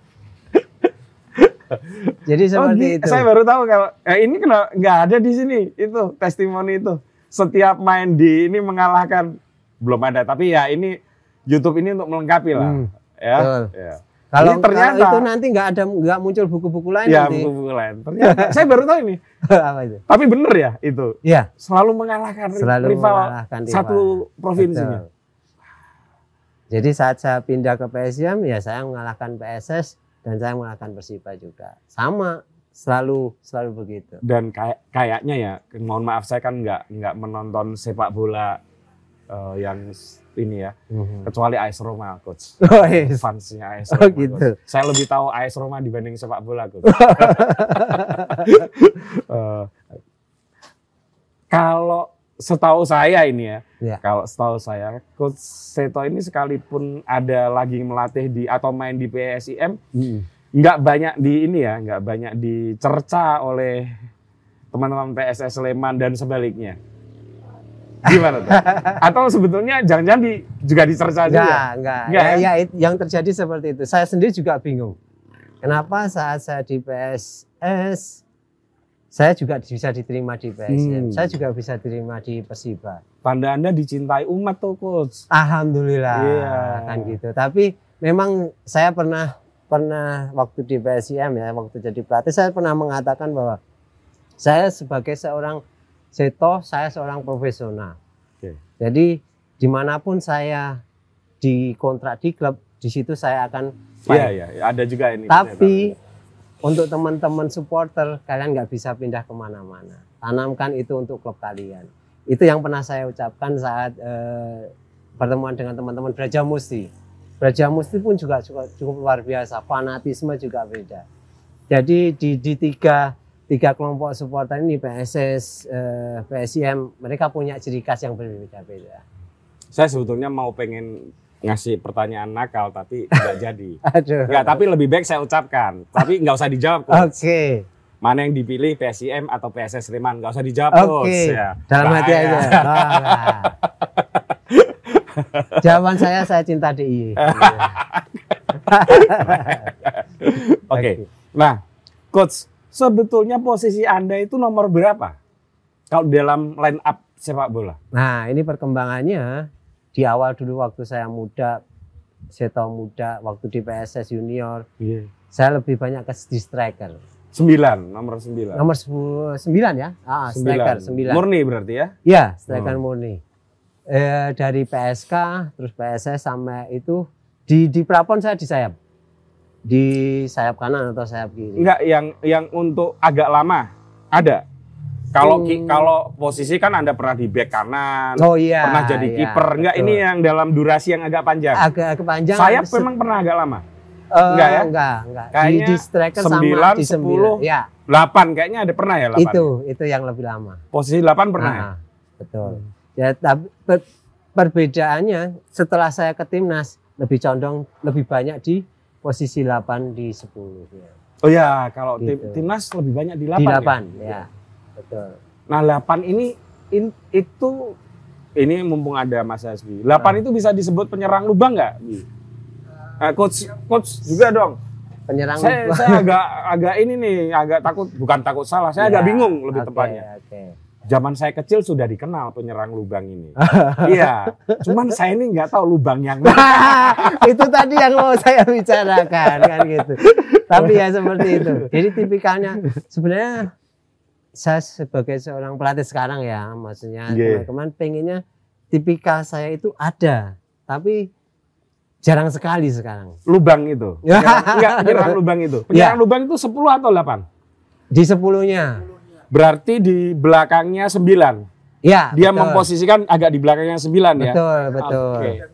Jadi Oh, seperti gi- itu. Saya baru tahu kalau eh, ini kenapa nggak ada di sini itu testimoni itu. Setiap main di ini mengalahkan belum ada tapi ya ini YouTube ini untuk melengkapi lah. Hmm, ya. betul. ya. Kalau ternyata- kalau itu nanti nggak ada nggak muncul buku-buku lain Ya, nanti. buku-buku lain. Ternyata saya baru tahu ini. Apa itu? Tapi bener ya itu. Iya, Selalu mengalahkan selalu rival mengalahkan rival. satu provinsinya. Betul. Jadi saat saya pindah ke PSM ya saya mengalahkan PSS dan saya mengalahkan Persiba juga. Sama, selalu selalu begitu. Dan kayak kayaknya ya, mohon maaf saya kan nggak nggak menonton sepak bola eh, yang ini ya, kecuali AS Roma, coach. Oh, yes. Fansnya AS Oh, Roma. gitu. Coach. Saya lebih tahu AS Roma dibanding sepak bola, coach. Eh, kalau setahu saya ini ya, Ya. kalau setahu saya, coach Seto ini sekalipun ada lagi melatih di atau main di PSIM, nggak banyak di ini ya, nggak banyak dicerca oleh teman-teman PSS Sleman dan sebaliknya. Gimana tuh? Atau sebetulnya jangan-jangan di, juga dicerca juga? Enggak, enggak. Enggak ya, ya? ya, it- yang terjadi seperti itu. Saya sendiri juga bingung. Kenapa saat saya di PSS saya juga bisa diterima di PSM. Hmm. Saya juga bisa diterima di Persiba. Tanda Anda dicintai umat tuh, coach. Alhamdulillah Iya. kan gitu. Tapi memang saya pernah pernah waktu di PSIM ya, waktu jadi pelatih saya pernah mengatakan bahwa saya sebagai seorang seto, saya seorang profesional. Oke. Jadi di mana pun saya dikontrak di klub, di situ saya akan Iya, fight. iya, ada juga ini. Tapi untuk teman-teman supporter, kalian nggak bisa pindah ke mana-mana. Tanamkan itu untuk klub kalian. Itu yang pernah saya ucapkan saat eh, pertemuan dengan teman-teman Braja Musti. Braja Musti pun juga cukup, cukup luar biasa, fanatisme juga beda. Jadi di, di tiga, tiga kelompok supporter ini PSS, eh, PSIM, mereka punya ciri khas yang berbeda-beda. Saya sebetulnya mau pengen ngasih pertanyaan nakal tapi nggak jadi. Aduh. Enggak, tapi lebih baik saya ucapkan. Tapi nggak usah dijawab, Oke, coach. Mana yang dipilih PSIM atau PSS Sleman? Nggak usah dijawab, oke. coach. Ya. Dalam hati Bahaya. aja. Oh, nah. Jawaban saya saya cinta DIY. Oke. Nah, coach, sebetulnya posisi Anda itu nomor berapa? Kalau dalam line up sepak bola? Nah, ini perkembangannya di awal dulu waktu saya muda, saya tahu muda waktu di PSS junior, Iya. saya lebih banyak ke di striker. Sembilan, nomor sembilan. Nomor 10, 9 ya? Ah, striker 9. Murni berarti ya? Ya, striker Hmm. murni. Eh, dari PSK terus PSS sampai itu di di Prapon saya di sayap. Di sayap kanan atau sayap kiri. Enggak, yang yang untuk agak lama ada. Kalau Hmm. kalau posisi kan Anda pernah di back kanan, Oh iya. pernah jadi iya, kiper. Enggak, ini yang dalam durasi yang agak panjang. agak kepanjangan. Sayap Se- memang pernah agak lama. Eh, enggak ya? Enggak, enggak. Kayaknya di, di striker sembilan, sama di 9. Ya, 8 kayaknya ada pernah ya 8. itu itu yang lebih lama. Posisi 8 pernah ya? Ah, Betul. Ya, tapi per- perbedaannya setelah saya ke timnas lebih condong lebih banyak di posisi 8 di 10 ya. Oh ya, kalau tim, Gitu. timnas lebih banyak di 8. Di ya? 8 ya. Betul. Nah, 8 ini in- itu ini mumpung ada Mas Hasbi. 8 Ah. itu bisa disebut penyerang lubang nggak? Nah, coach coach juga dong. Penyerang Saya, saya agak agak ini nih, agak takut bukan takut salah. Saya agak Ya, bingung lebih oke, tepatnya. Oke. Zaman saya kecil sudah dikenal penyerang lubang ini. iya, cuman saya ini nggak tahu lubang yang mana. itu tadi yang mau saya bicarakan kan gitu. Tapi ya seperti itu. Jadi tipikalnya sebenarnya saya sebagai seorang pelatih sekarang ya, maksudnya Yeah. teman-teman pengennya tipikal saya itu ada, tapi jarang sekali sekarang. lubang itu. Penyerang- Enggak, penyerang lubang itu. Penyerang lubang itu 10 atau 8? Di sepuluhnya, Berarti di belakangnya 9. ya. Dia betul. memposisikan agak di belakangnya 9 ya. Betul, betul. Oke. Dan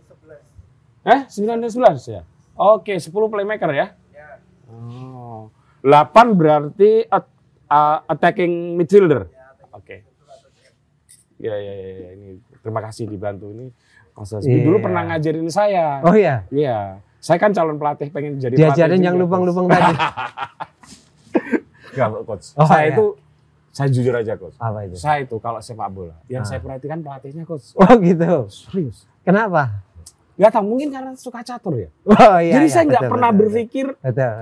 11. Eh, 9 dan 11 ya? Oke, 10 playmaker ya? Ya. Oh. 8 berarti at- uh, attacking midfielder. Oke. Ya, ya, ya, ya, ini terima kasih dibantu ini. Mas Hasbi Iya. dulu pernah ngajarin saya. Oh ya, Iya. Saya kan calon pelatih pengen jadi Diajarin pelatih yang juga, lubang-lubang tadi. Enggak, coach. Oh, saya iya. itu saya jujur aja, coach. Apa itu? Saya itu kalau sepak bola, yang Ah. saya perhatikan pelatihnya, coach. Oh gitu. Serius. Kenapa? Gak tahu, mungkin karena suka catur ya. Oh iya. Jadi iya, saya nggak pernah betul, berpikir,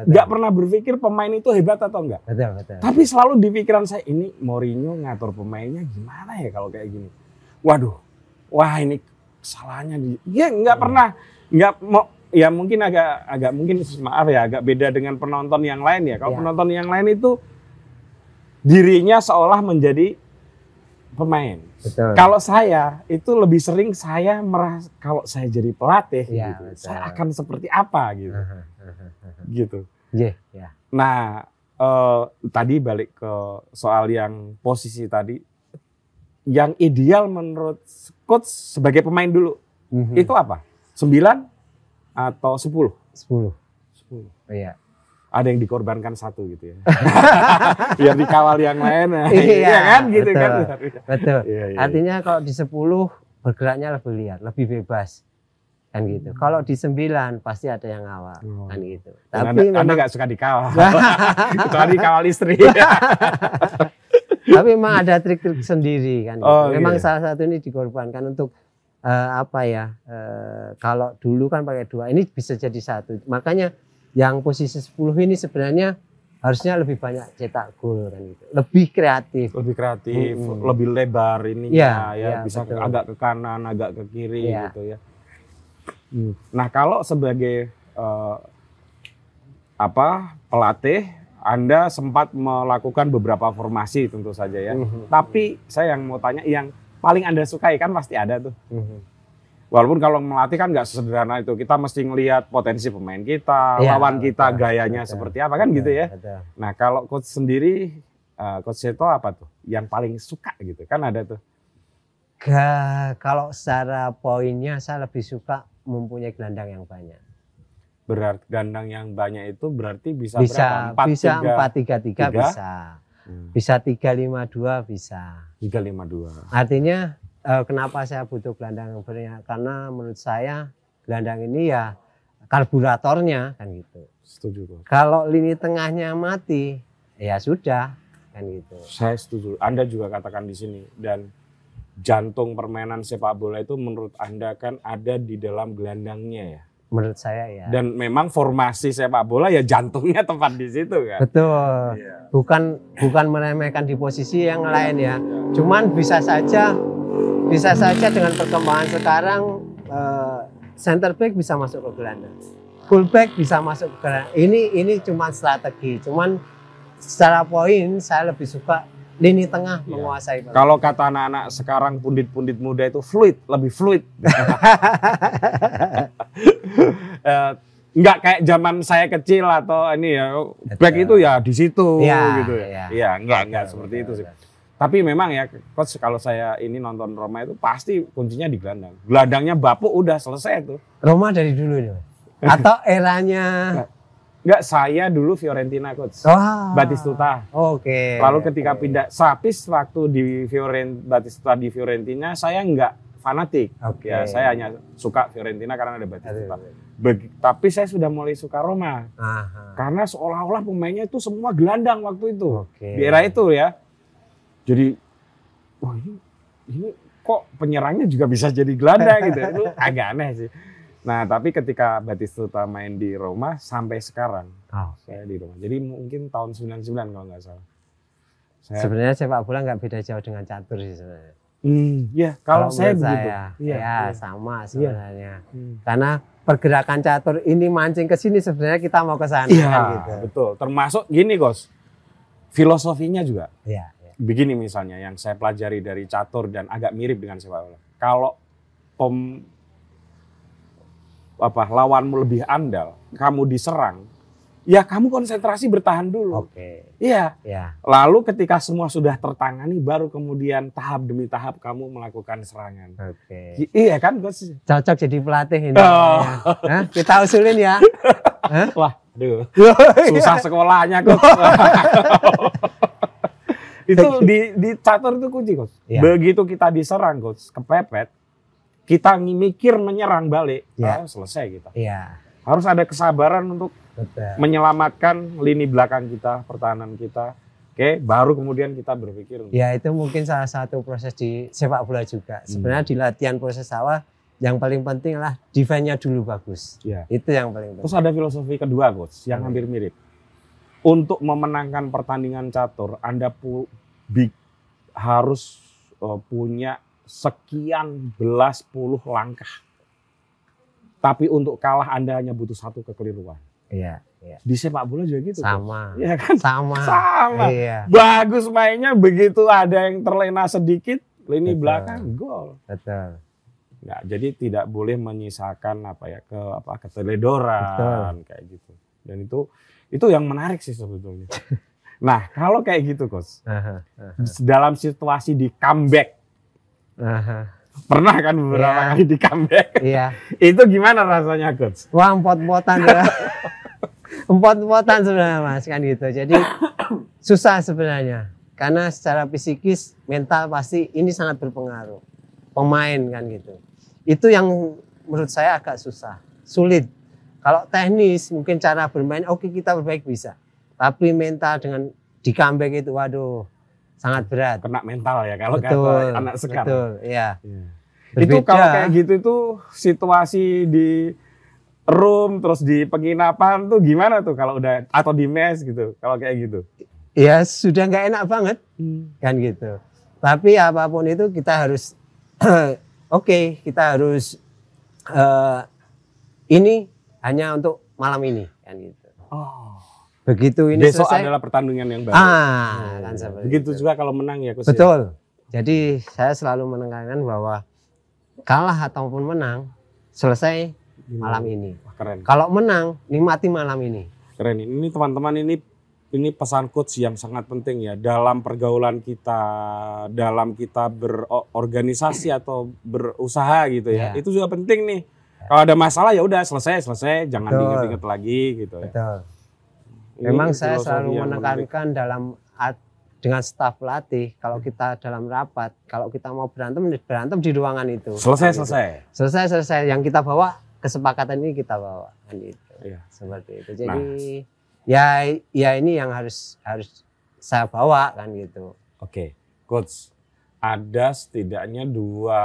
nggak pernah berpikir pemain itu hebat atau enggak. Betul, betul. Tapi selalu di pikiran saya ini Mourinho ngatur pemainnya gimana ya kalau kayak gini. Waduh, wah ini kesalahannya di. Ya nggak Hmm. pernah, nggak mau. Ya mungkin agak agak mungkin maaf ya agak beda dengan penonton yang lain ya. Kalau Ya. penonton yang lain itu dirinya seolah menjadi pemain. Betul. Kalau saya itu lebih sering saya merasa kalau saya jadi pelatih, Iya, gitu, betul. saya akan seperti apa gitu, gitu. Iya, ya. Nah, eh, tadi balik ke soal yang posisi tadi, yang ideal menurut coach sebagai pemain dulu Mhm. itu apa? 9 atau 10? 10. 10. Iya. Ada yang dikorbankan satu gitu ya. Biar dikawal yang lain. Iya, kan gitu betul. kan. Betul. Iya, iya. Artinya kalau di 10 bergeraknya lebih liar, lebih bebas. Kan gitu. Kalau di 9 pasti ada yang ngawal, Hmm. Kan gitu. Dan Tapi anda, anda memang nggak suka dikawal. Kecuali dikawal istri. tapi memang ada trik-trik sendiri kan. gitu. Oh, memang iya. salah satu ini dikorbankan untuk eh, apa ya? eh, kalau dulu kan pakai dua, ini bisa jadi satu. Makanya yang posisi 10 ini sebenarnya harusnya lebih banyak cetak gol kan gitu. Lebih kreatif. lebih kreatif, Mm-mm. lebih lebar ininya Iya, ya, iya, bisa ke- betul. agak ke kanan, agak ke kiri Iya. gitu ya. Hmm. Nah kalau sebagai eh, apa pelatih, anda sempat melakukan beberapa formasi tentu saja ya. Mhm. Tapi saya yang mau tanya, yang paling anda sukai kan pasti ada tuh. Mhm. Walaupun kalau melatih kan nggak sesederhana itu, kita mesti ngelihat potensi pemain kita, Iya, lawan kita betul, gayanya betul. seperti apa kan gitu ya. Betul. Nah kalau coach sendiri, eh, coach Seto apa tuh? Yang paling suka gitu kan ada tuh. Ga- kalau secara poinnya saya lebih suka mempunyai gelandang yang banyak. Berarti gandang yang banyak itu berarti bisa, Bisa berapa? bisa empat tiga tiga bisa. Bisa tiga lima dua bisa. tiga lima dua. Artinya eh, kenapa saya butuh gelandang banyak? Karena menurut saya gelandang ini ya karburatornya kan gitu. Setuju coach. Kalau lini tengahnya mati ya sudah kan gitu. Saya setuju. Anda juga katakan di sini dan jantung permainan sepak bola itu menurut Anda kan ada di dalam gelandangnya ya. Menurut saya ya. Dan memang formasi sepak bola ya jantungnya tepat di situ kan. Betul. Iya. bukan bukan meremehkan di posisi yang lain ya. Cuman bisa saja bisa saja dengan perkembangan sekarang eh, center back bisa masuk ke gelandang. Full back bisa masuk ke gelandang. Ini ini cuma strategi. Cuman secara poin saya lebih suka lini tengah Iya. menguasai. Kalau kata anak-anak sekarang pundit-pundit muda itu fluid, lebih fluid. Eh, Nggak kayak zaman saya kecil atau ini ya, back itu ya di situ Iya, gitu ya. iya. Iya, enggak, enggak seperti betul, itu sih. Tapi memang ya, coach kalau saya ini nonton Roma itu pasti kuncinya di gelandang. Gelandangnya bapuk udah selesai tuh. Roma dari dulu nih. Atau eranya Enggak, saya dulu Fiorentina coach. Wah. Batistuta. Oke. Lalu ketika Oke. pindah Sapis waktu di Fiorent Batistuta di Fiorentina saya enggak fanatik. Oke. Ya, saya hanya suka Fiorentina karena ada Batistuta. Beg- tapi saya sudah mulai suka Roma Aha. karena seolah-olah pemainnya itu semua gelandang waktu itu. Oke. Di era itu ya. Jadi wah ini ini kok penyerangnya juga bisa jadi gelandang gitu. Itu agak aneh sih. Nah, tapi ketika Batistuta main di Roma sampai sekarang Oh, saya di Roma. Jadi mungkin tahun 99 kalau nggak salah. Saya Sebenarnya sepak bola nggak beda jauh dengan catur sih sebenarnya. Hmm, ya kalau, saya menurut begitu. saya, Iya, ya iya. sama sebenarnya. Hmm. Karena pergerakan catur ini mancing ke sini sebenarnya kita mau ke sana Iya, kan gitu. betul. Termasuk gini, Gos. Filosofinya juga. Iya, iya. Begini misalnya yang saya pelajari dari catur dan agak mirip dengan sepak bola. Kalau pem apa lawanmu lebih andal, kamu diserang, ya kamu konsentrasi bertahan dulu. Oke. Iya. Ya. Lalu ketika semua sudah tertangani, baru kemudian tahap demi tahap kamu melakukan serangan. Oke. Iya kan, Gos? Cocok jadi pelatih ini. Oh. Hah? Kita usulin ya. Wah, aduh. susah sekolahnya coach. itu di di catur itu kunci coach. Iya. Begitu kita diserang coach, kepepet, kita mikir menyerang balik, Iya. ah, selesai kita. Iya. Harus ada kesabaran untuk betul. menyelamatkan lini belakang kita, pertahanan kita. Oke, baru kemudian kita berpikir. Ya itu mungkin salah satu proses di sepak bola juga. Hmm. Sebenarnya di latihan proses awal yang paling penting lah defense-nya dulu bagus. Ya. Itu yang paling Terus penting. ada filosofi kedua, coach, yang Hmm. hampir mirip. Untuk memenangkan pertandingan catur, Anda pu bi- harus uh, punya sekian belas puluh langkah. Tapi untuk kalah Anda hanya butuh satu kekeliruan. Iya, iya. Di sepak bola juga gitu. Sama. Iya kan? Sama. Sama. Iya, Bagus mainnya begitu ada yang terlena sedikit, lini Betul. belakang gol. betul. Nggak, jadi tidak boleh menyisakan apa ya ke apa keteledoran kayak gitu. Dan itu itu yang menarik sih sebetulnya. nah kalau kayak gitu coach, aha, dalam situasi di comeback pernah kan beberapa Iya. kali di comeback, Iya. itu gimana rasanya coach? Wah, empot-empotan ya. empot-empotan sebenarnya Mas kan gitu. Jadi susah sebenarnya. Karena secara psikis, mental pasti ini sangat berpengaruh. Pemain kan gitu. Itu yang menurut saya agak susah, sulit. Kalau teknis mungkin cara bermain oke kita berbaik bisa. Tapi mental dengan di comeback itu waduh sangat berat. Kena mental ya kalau betul, kata anak sekarang. betul, iya. Iya. Itu kalau kayak gitu itu situasi di room terus di penginapan tuh gimana tuh kalau udah atau di mes gitu kalau kayak gitu. ya sudah nggak enak banget kan gitu. Tapi apa pun itu kita harus oke kita harus eh, ini hanya untuk malam ini kan gitu. Oh. Begitu ini Besok selesai, adalah pertandingan yang baru. ah kan seperti Begitu itu. juga kalau menang ya coach. ya? Betul. Jadi saya selalu menekankan bahwa kalah ataupun menang selesai malam ini. Wah, keren. Kalau menang nikmati malam ini. Keren ini Ini teman-teman ini ini pesan coach yang sangat penting ya dalam pergaulan kita, dalam kita berorganisasi atau berusaha gitu ya. Ya. Itu juga penting nih. Kalau ada masalah ya udah selesai selesai, jangan diinget-inget lagi gitu ya. Betul. Ini Memang saya selalu yang menarik. menekankan dalam dengan staf pelatih kalau kita dalam rapat, kalau kita mau berantem berantem di ruangan itu. Selesai gitu. selesai. Selesai selesai yang kita bawa kesepakatan ini kita bawa kan itu. Iya. Seperti itu. Jadi ya ya ini yang harus harus saya bawa kan gitu. Oke, coach. Ada setidaknya dua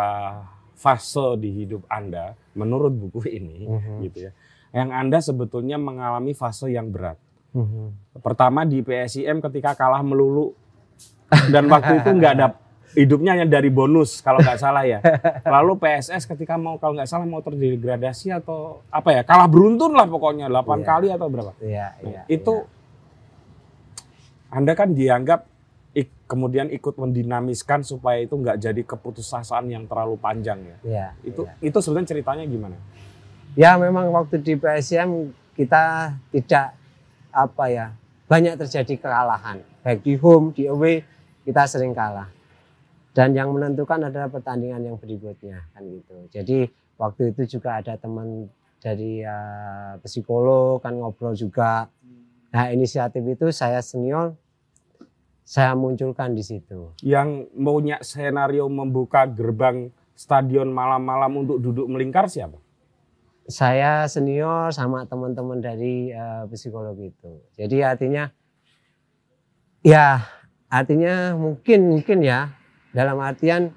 fase di hidup Anda menurut buku ini Mhm. gitu ya. Yang Anda sebetulnya mengalami fase yang berat. Mhm. Pertama di PSIM ketika kalah melulu dan waktu itu nggak ada hidupnya hanya dari bonus kalau nggak salah ya. Lalu PSS ketika mau kalau nggak salah mau terdegradasi atau apa ya kalah beruntun lah pokoknya 8 Iya. kali atau berapa. Iya, Nah, iya. itu Anda kan dianggap ik- kemudian ikut mendinamiskan supaya itu nggak jadi keputusasaan yang terlalu panjang ya. iya. Itu iya. itu sebenarnya ceritanya gimana? Ya memang waktu di PSM kita tidak apa ya banyak terjadi kekalahan baik di home di away kita sering kalah dan yang menentukan adalah pertandingan yang berikutnya kan gitu. Jadi waktu itu juga ada teman dari eh, psikolog kan ngobrol juga. Nah inisiatif itu saya senior saya munculkan di situ. Yang punya senario membuka gerbang stadion malam-malam untuk duduk melingkar siapa? saya senior sama teman-teman dari eh, psikolog itu. Jadi artinya ya artinya mungkin mungkin ya dalam artian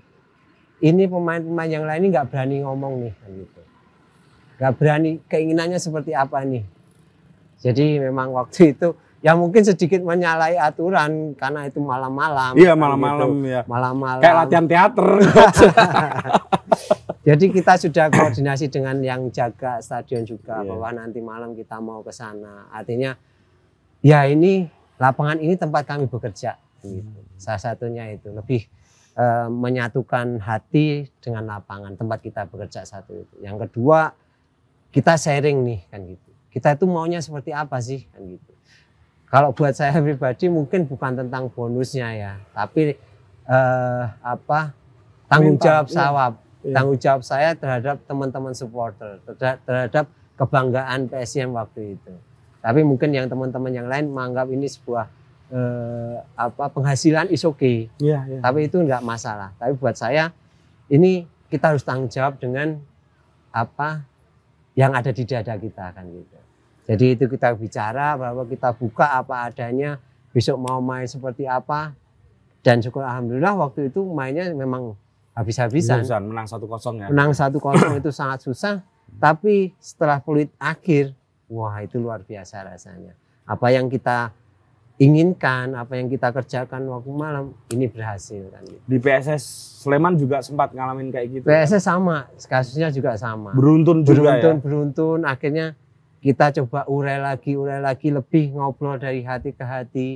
ini pemain-pemain yang lain ini nggak berani ngomong nih kan gitu. Nggak berani keinginannya seperti apa nih. Jadi memang waktu itu ya mungkin sedikit menyalahi aturan karena itu malam-malam. Iya malam-malam gitu. ya. Malam-malam. Kayak latihan teater. Jadi kita sudah koordinasi dengan yang jaga stadion juga Iya. bahwa nanti malam kita mau ke sana. Artinya ya ini lapangan ini tempat kami bekerja gitu. Salah satunya itu lebih eh, menyatukan hati dengan lapangan tempat kita bekerja satu itu. Yang kedua kita sharing nih kan gitu. Kita itu maunya seperti apa sih kan gitu. Kalau buat saya pribadi mungkin bukan tentang bonusnya ya, tapi eh, apa tanggung jawab iya. sawab Iya. tanggung jawab saya terhadap teman-teman supporter terhadap, terhadap kebanggaan PSM waktu itu tapi mungkin yang teman-teman yang lain menganggap ini sebuah eh, apa penghasilan is okay Iya, iya. tapi itu enggak masalah tapi buat saya ini kita harus tanggung jawab dengan apa yang ada di dada kita kan gitu. Jadi itu kita bicara bahwa kita buka apa adanya, besok mau main seperti apa. Dan syukur alhamdulillah waktu itu mainnya memang habis-habisan. Bisa menang 1-0 ya. Menang 1-0 itu sangat susah, tapi setelah peluit akhir, wah itu luar biasa rasanya. Apa yang kita inginkan, apa yang kita kerjakan waktu malam, ini berhasil kan gitu. Di PSS Sleman juga sempat ngalamin kayak gitu. PSS sama, kasusnya juga sama. Beruntun juga beruntun, ya. beruntun, akhirnya kita coba urai lagi, urai lagi, lebih ngobrol dari hati ke hati,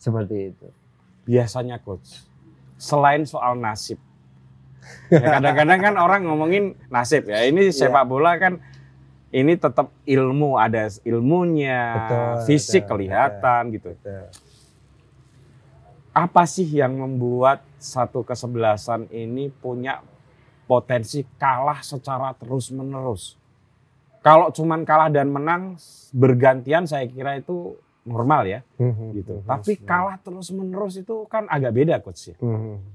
seperti itu. Biasanya coach, selain soal nasib. Ya, kadang-kadang kan orang ngomongin nasib ya. Ini Iya. sepak bola kan ini tetap ilmu, ada ilmunya, Betul, fisik betul, kelihatan gitu. Apa sih yang membuat satu kesebelasan ini punya potensi kalah secara terus-menerus? Kalau cuman kalah dan menang bergantian saya kira itu normal ya gitu. Tapi kalah terus-menerus itu kan agak beda coach ya.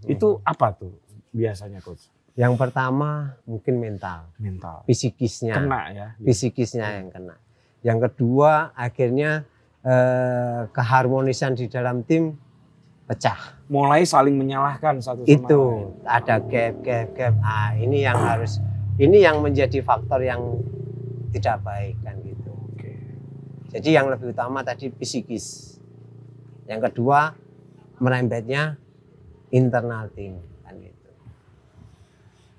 Itu apa tuh biasanya coach? yang pertama mungkin mental, Mental. fisikisnya. Kena ya. fisikisnya yang kena. Yang kedua akhirnya eh, keharmonisan di dalam tim pecah. Mulai saling menyalahkan satu sama Itu lain. ada gap, gap, gap. Ah ini yang harus, ini yang menjadi faktor yang tidak baik kan gitu. Oke. Jadi yang lebih utama tadi fisikis. Yang kedua merembetnya internal tim kan gitu.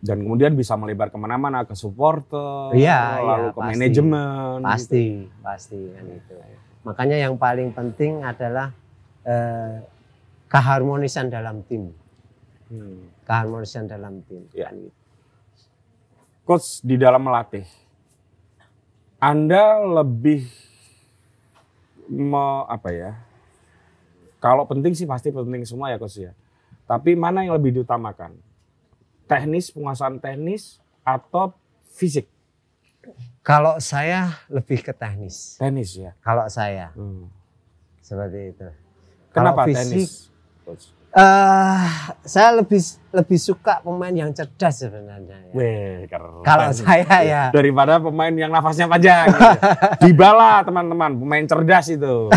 Dan kemudian bisa melebar ke mana-mana ke supporter, Iya, lalu iya, ke pasti. manajemen. gitu. Pasti, pasti kan itu. Makanya yang paling penting adalah eh, keharmonisan dalam tim, Hmm. keharmonisan dalam tim. Ya. kan gitu. Coach di dalam melatih, Anda lebih me, apa ya? Kalau penting sih pasti penting semua ya coach ya. Tapi mana yang lebih diutamakan? Teknis, penguasaan teknis atau fisik? Kalau saya lebih ke teknis. Teknis ya. Kalau saya Hmm. seperti itu. Kenapa Kalau fisik, teknis? Coach? Eh saya lebih lebih suka pemain yang cerdas sebenarnya. ya. Weh, keren. Kalau saya ya, daripada pemain yang nafasnya panjang. gitu. Dibala teman-teman, pemain cerdas itu.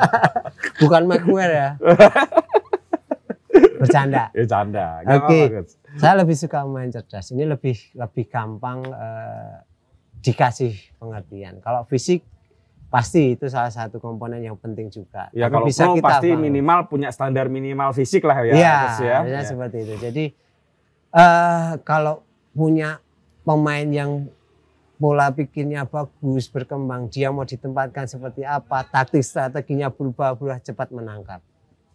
bukan Maguire ya. Bercanda. Ya canda. Nggak Oke. Coach. Saya lebih suka pemain cerdas. Ini lebih lebih gampang eh, dikasih pengertian. Kalau fisik pasti itu salah satu komponen yang penting juga. Ya Tapi kalau pro pasti bangun. minimal punya standar minimal fisik lah ya. Iya, ya. Ya. seperti itu. Jadi eh kalau punya pemain yang pola pikirnya bagus, berkembang, dia mau ditempatkan seperti apa, taktik strateginya berubah-ubah cepat menangkap.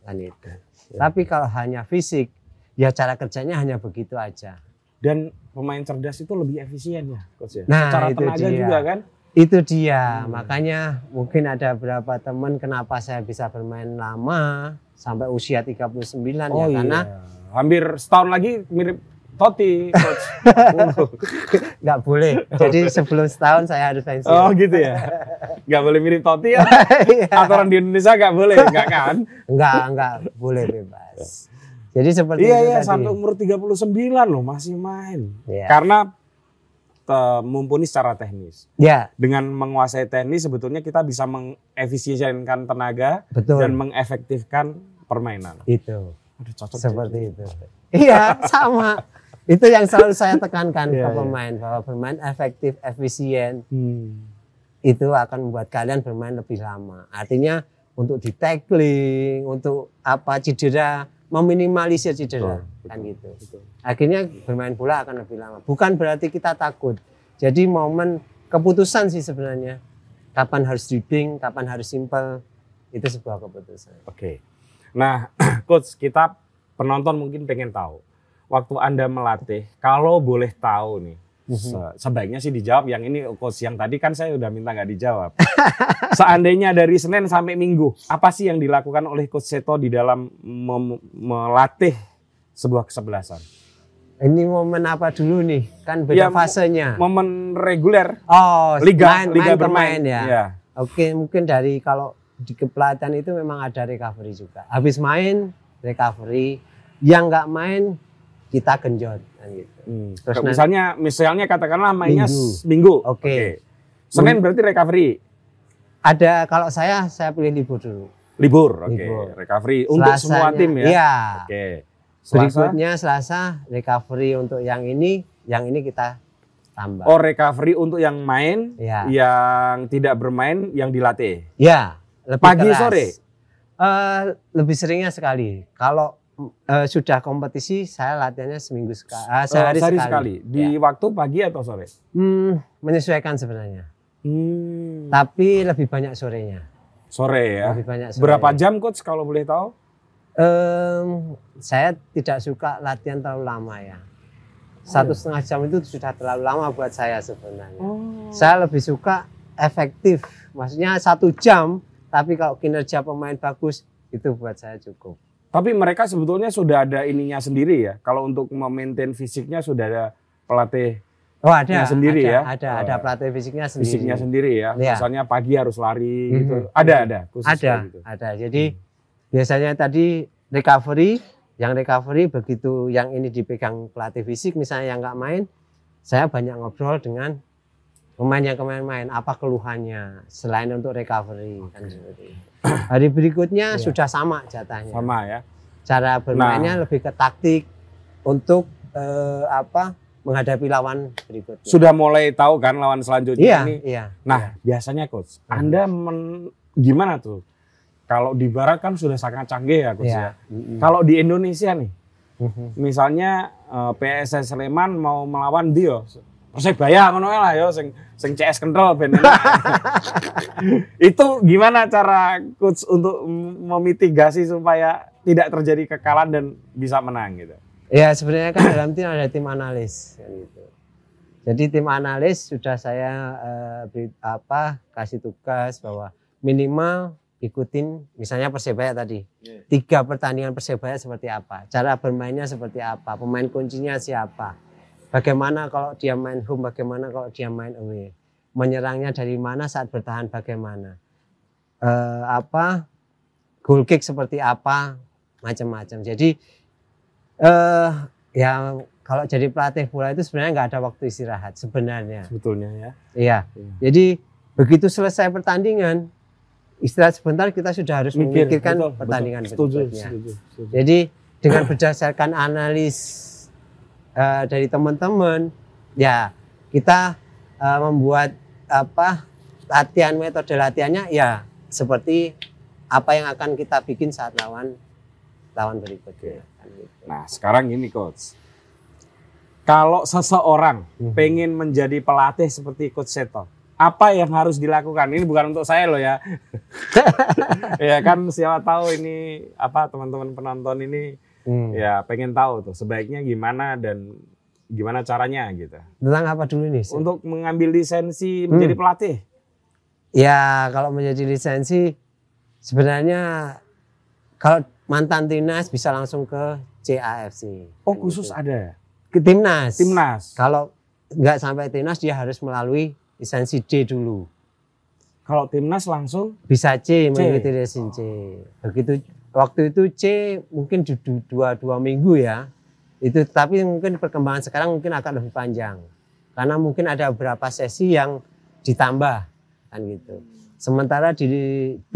Kan itu. Ya. Tapi kalau hanya fisik, ya cara kerjanya hanya begitu aja. Dan pemain cerdas itu lebih efisien ya, coach ya. Nah, Secara itu tenaga dia. juga kan. Itu dia. Hmm. Makanya mungkin ada beberapa teman kenapa saya bisa bermain lama sampai usia 39 ya karena hampir setahun lagi mirip Totti, coach. nggak boleh. Jadi sebelum setahun saya harus pensiun. oh gitu ya. Gak boleh mirip Totti ya. Iya. Aturan di Indonesia gak boleh, gak kan? Enggak, enggak boleh bebas. Jadi seperti Iya itu iya tadi. sampai umur 39 loh masih main. Iya. Karena mumpuni secara teknis. Ya, Dengan menguasai teknis sebetulnya kita bisa mengefisienkan tenaga betul. dan mengefektifkan permainan. itu. Aduh, cocok Seperti jadi. itu. Iya, sama. Itu yang selalu saya tekankan Iya, ke iya. pemain bahwa bermain efektif, efisien Hmm. itu akan membuat kalian bermain lebih lama. Artinya untuk di tackling, untuk apa cedera, meminimalisir cedera Betul, kan gitu. betul. Akhirnya bermain bola akan lebih lama. Bukan berarti kita takut. Jadi momen keputusan sih sebenarnya. Kapan harus dribbling, kapan harus simple, itu sebuah keputusan. Oke. Nah, coach, kita penonton mungkin pengen tahu. Waktu Anda melatih, kalau boleh tahu nih, Mhm. se- sebaiknya sih dijawab yang ini coach yang tadi kan saya udah minta nggak dijawab. Seandainya dari Senin sampai Minggu, apa sih yang dilakukan oleh coach Seto di dalam melatih sebuah kesebelasan? Ini momen apa dulu nih? Kan beda Ya, fasenya. Momen reguler, oh, liga, main, liga main bermain main ya. Iya. Oke, mungkin dari kalau di kepelatihan itu memang ada recovery juga. Habis main, recovery. Yang nggak main, kita genjot. kan gitu. Hmm. Terus misalnya misalnya katakanlah mainnya Minggu. minggu. Oke. Senin berarti recovery. Ada kalau saya saya pilih libur dulu. Libur. Oke. Libur. Recovery untuk semua Selasanya- tim ya. Iya. Oke. Selasa. Berikutnya Selasa recovery untuk yang ini, yang ini kita tambah. Oh, recovery untuk yang main, Ya. yang tidak bermain, yang dilatih. Ya, lebih Pagi, keras. sore? Eh, lebih seringnya sekali. Kalau eh, sudah kompetisi, saya latihannya seminggu sekali, sehari, Oh, sehari sekali. sekali. Di Ya. waktu pagi atau sore? Hmm, menyesuaikan sebenarnya. Hmm. Tapi lebih banyak sorenya. Sore ya. Lebih banyak sore. Berapa jam coach kalau boleh tahu? Em, saya tidak suka latihan terlalu lama ya. Satu setengah jam itu sudah terlalu lama buat saya sebenarnya. Oh. Saya lebih suka efektif, maksudnya satu jam. Tapi kalau kinerja pemain bagus itu buat saya cukup. Tapi mereka sebetulnya sudah ada ininya sendiri ya. Kalau untuk memaintain fisiknya sudah ada pelatih Oh ada, Ya, sendiri ada, ya? Ada, Oh. ada pelatih fisiknya sendiri. fisiknya sendiri ya. Iya. Misalnya pagi harus lari Mhm. gitu. Ada ada khusus Ada, gitu. ada. Jadi biasanya tadi recovery, yang recovery begitu yang ini dipegang pelatih fisik misalnya yang nggak main, saya banyak ngobrol dengan pemain yang kemarin main, apa keluhannya selain untuk recovery kan seperti itu. Hari berikutnya Iya. sudah sama jatahnya. Sama ya. Cara bermainnya Nah. lebih ke taktik untuk eh, apa menghadapi lawan berikutnya. Sudah mulai tahu kan lawan selanjutnya iya, ini. iya. Nah, biasanya coach, Mhm. Anda men- gimana tuh? Kalau di barat kan sudah sangat canggih ya coach Iya. ya. Mm-mm. Kalau di Indonesia nih, Mhm. misalnya eh, PSS Sleman mau melawan dia Persebaya ngono lah yo sing sing CS kental ben itu gimana cara coach untuk memitigasi supaya tidak terjadi kekalahan dan bisa menang gitu Ya sebenarnya kan dalam tim ada tim analis kan gitu. Jadi tim analis sudah saya eh, beri- apa kasih tugas bahwa minimal ikutin misalnya persebaya tadi Iya. tiga pertandingan persebaya seperti apa, cara bermainnya seperti apa, pemain kuncinya siapa, bagaimana kalau dia main home, bagaimana kalau dia main away, menyerangnya dari mana saat bertahan bagaimana, Eh, apa goal kick seperti apa, macam-macam. Jadi eh ya kalau jadi pelatih bola itu sebenarnya nggak ada waktu istirahat sebenarnya. sebetulnya ya Iya. Iya. Jadi begitu selesai pertandingan istirahat sebentar kita sudah harus Mikir, memikirkan betul, pertandingan betul. Setuju, berikutnya. setuju, setuju. Jadi dengan berdasarkan analis eh, dari teman-teman ya kita eh, membuat apa latihan metode latihannya ya seperti apa yang akan kita bikin saat lawan lawan berikutnya. Nah sekarang gini coach kalau seseorang Mhm. pengen menjadi pelatih seperti coach Seto apa yang harus dilakukan ini bukan untuk saya loh ya ya kan siapa tahu ini apa teman-teman penonton ini Hmm. ya pengen tahu tuh sebaiknya gimana dan gimana caranya gitu Tentang apa dulu nih? Sid? untuk mengambil lisensi menjadi Hmm. pelatih Ya kalau menjadi lisensi sebenarnya kalau mantan timnas bisa langsung ke CAFC. oh khusus gitu. ada ke timnas. timnas Kalau nggak sampai timnas dia harus melalui lisensi D dulu. kalau timnas langsung Bisa C, C. mengikuti lisensi C. Begitu waktu itu C mungkin dua dua minggu ya. Itu tapi mungkin perkembangan sekarang mungkin akan lebih panjang. Karena mungkin ada beberapa sesi yang ditambah kan gitu. Sementara di B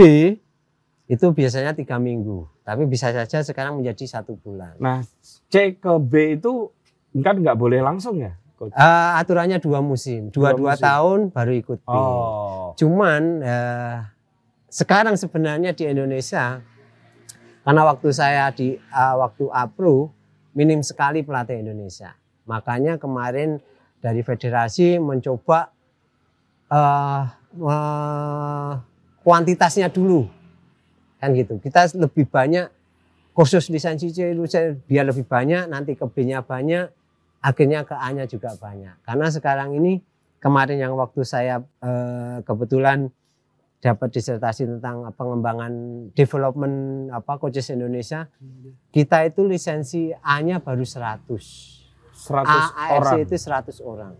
itu biasanya tiga minggu, tapi bisa saja sekarang menjadi satu bulan. nah C ke B itu kan nggak boleh langsung ya Eh, aturannya dua musim, dua dua musim. tahun baru ikut B. oh Cuman eh, sekarang sebenarnya di Indonesia karena waktu saya di eh, waktu Apro minim sekali pelatih Indonesia. Makanya kemarin dari federasi mencoba eh, eh, kuantitasnya dulu kan gitu. Kita lebih banyak kursus lisensi C biar lebih banyak nanti ke B-nya banyak akhirnya ke A-nya juga banyak. Karena sekarang ini kemarin yang waktu saya eh, kebetulan dapat disertasi tentang pengembangan development apa coaches Indonesia, kita itu lisensi A-nya baru 100. 100 A- AFC orang itu 100 orang.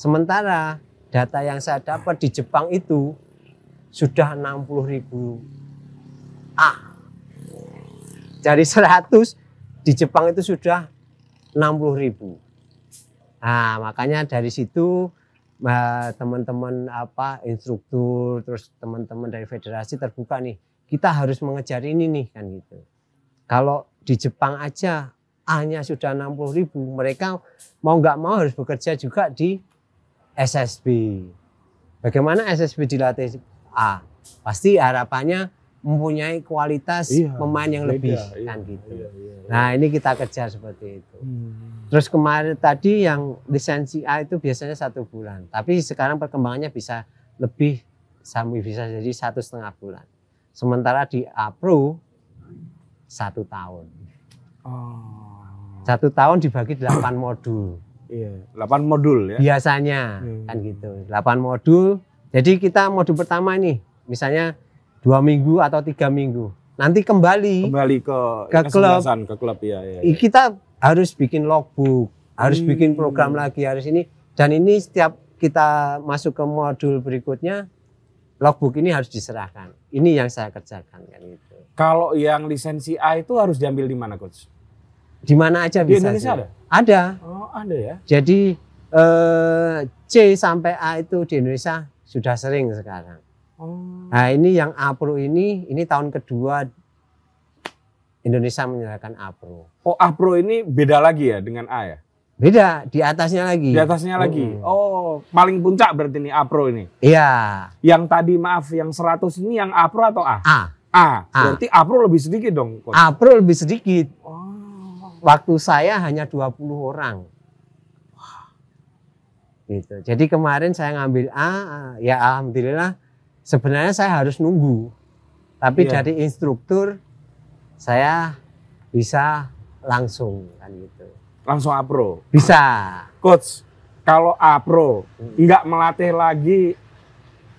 Sementara data yang saya dapat di Jepang itu sudah 60 ribu A. Dari 100 di Jepang itu sudah 60 ribu. Nah, makanya dari situ eh, teman-teman apa instruktur terus teman-teman dari federasi terbuka nih. Kita harus mengejar ini nih kan gitu. Kalau di Jepang aja A-nya sudah 60 ribu, mereka mau nggak mau harus bekerja juga di SSB. Bagaimana SSB dilatih A? Pasti harapannya mempunyai kualitas Iya, pemain yang beda, lebih iya, kan gitu. Iya, iya, iya. Nah ini kita kejar seperti itu. Hmm. Terus kemarin tadi yang lisensi A itu biasanya satu bulan, tapi sekarang perkembangannya bisa lebih sampai bisa jadi satu setengah bulan. Sementara di A Pro satu tahun. Oh. Satu tahun dibagi 8 modul Iya, 8 modul ya. biasanya Hmm. kan gitu. 8 modul. Jadi kita modul pertama nih, misalnya dua minggu atau tiga minggu. Nanti kembali Kembali ke Ke klub. ke klub ya, ya. I- kita harus bikin logbook, harus Hmm. bikin program lagi, harus ini. Dan ini setiap kita masuk ke modul berikutnya, logbook ini harus diserahkan. Ini yang saya kerjakan kan itu. Kalau yang lisensi A itu harus diambil di mana, coach? Di mana aja Di bisa. Indonesia sih. ada? Ada. Oh, ada ya. Jadi eh, C sampai A itu di Indonesia sudah sering sekarang. Oh. Nah ini yang A Pro ini, ini tahun kedua Indonesia menyerahkan A Pro. Oh, A Pro ini beda lagi ya dengan A ya? Beda, di atasnya lagi. Di atasnya lagi. Mm-mm. Oh, paling puncak berarti ini A Pro ini. Iya, Yang tadi maaf yang 100 ini yang A Pro atau A? A. A. A. Berarti A Pro lebih sedikit dong, coach. A Pro lebih sedikit. Oh. Waktu saya hanya 20 orang. Gitu. Jadi kemarin saya ngambil A, ya alhamdulillah sebenarnya saya harus nunggu. Tapi Iya. dari instruktur saya bisa langsung kan gitu. Langsung A Pro. Bisa. Coach, kalau A Pro nggak melatih lagi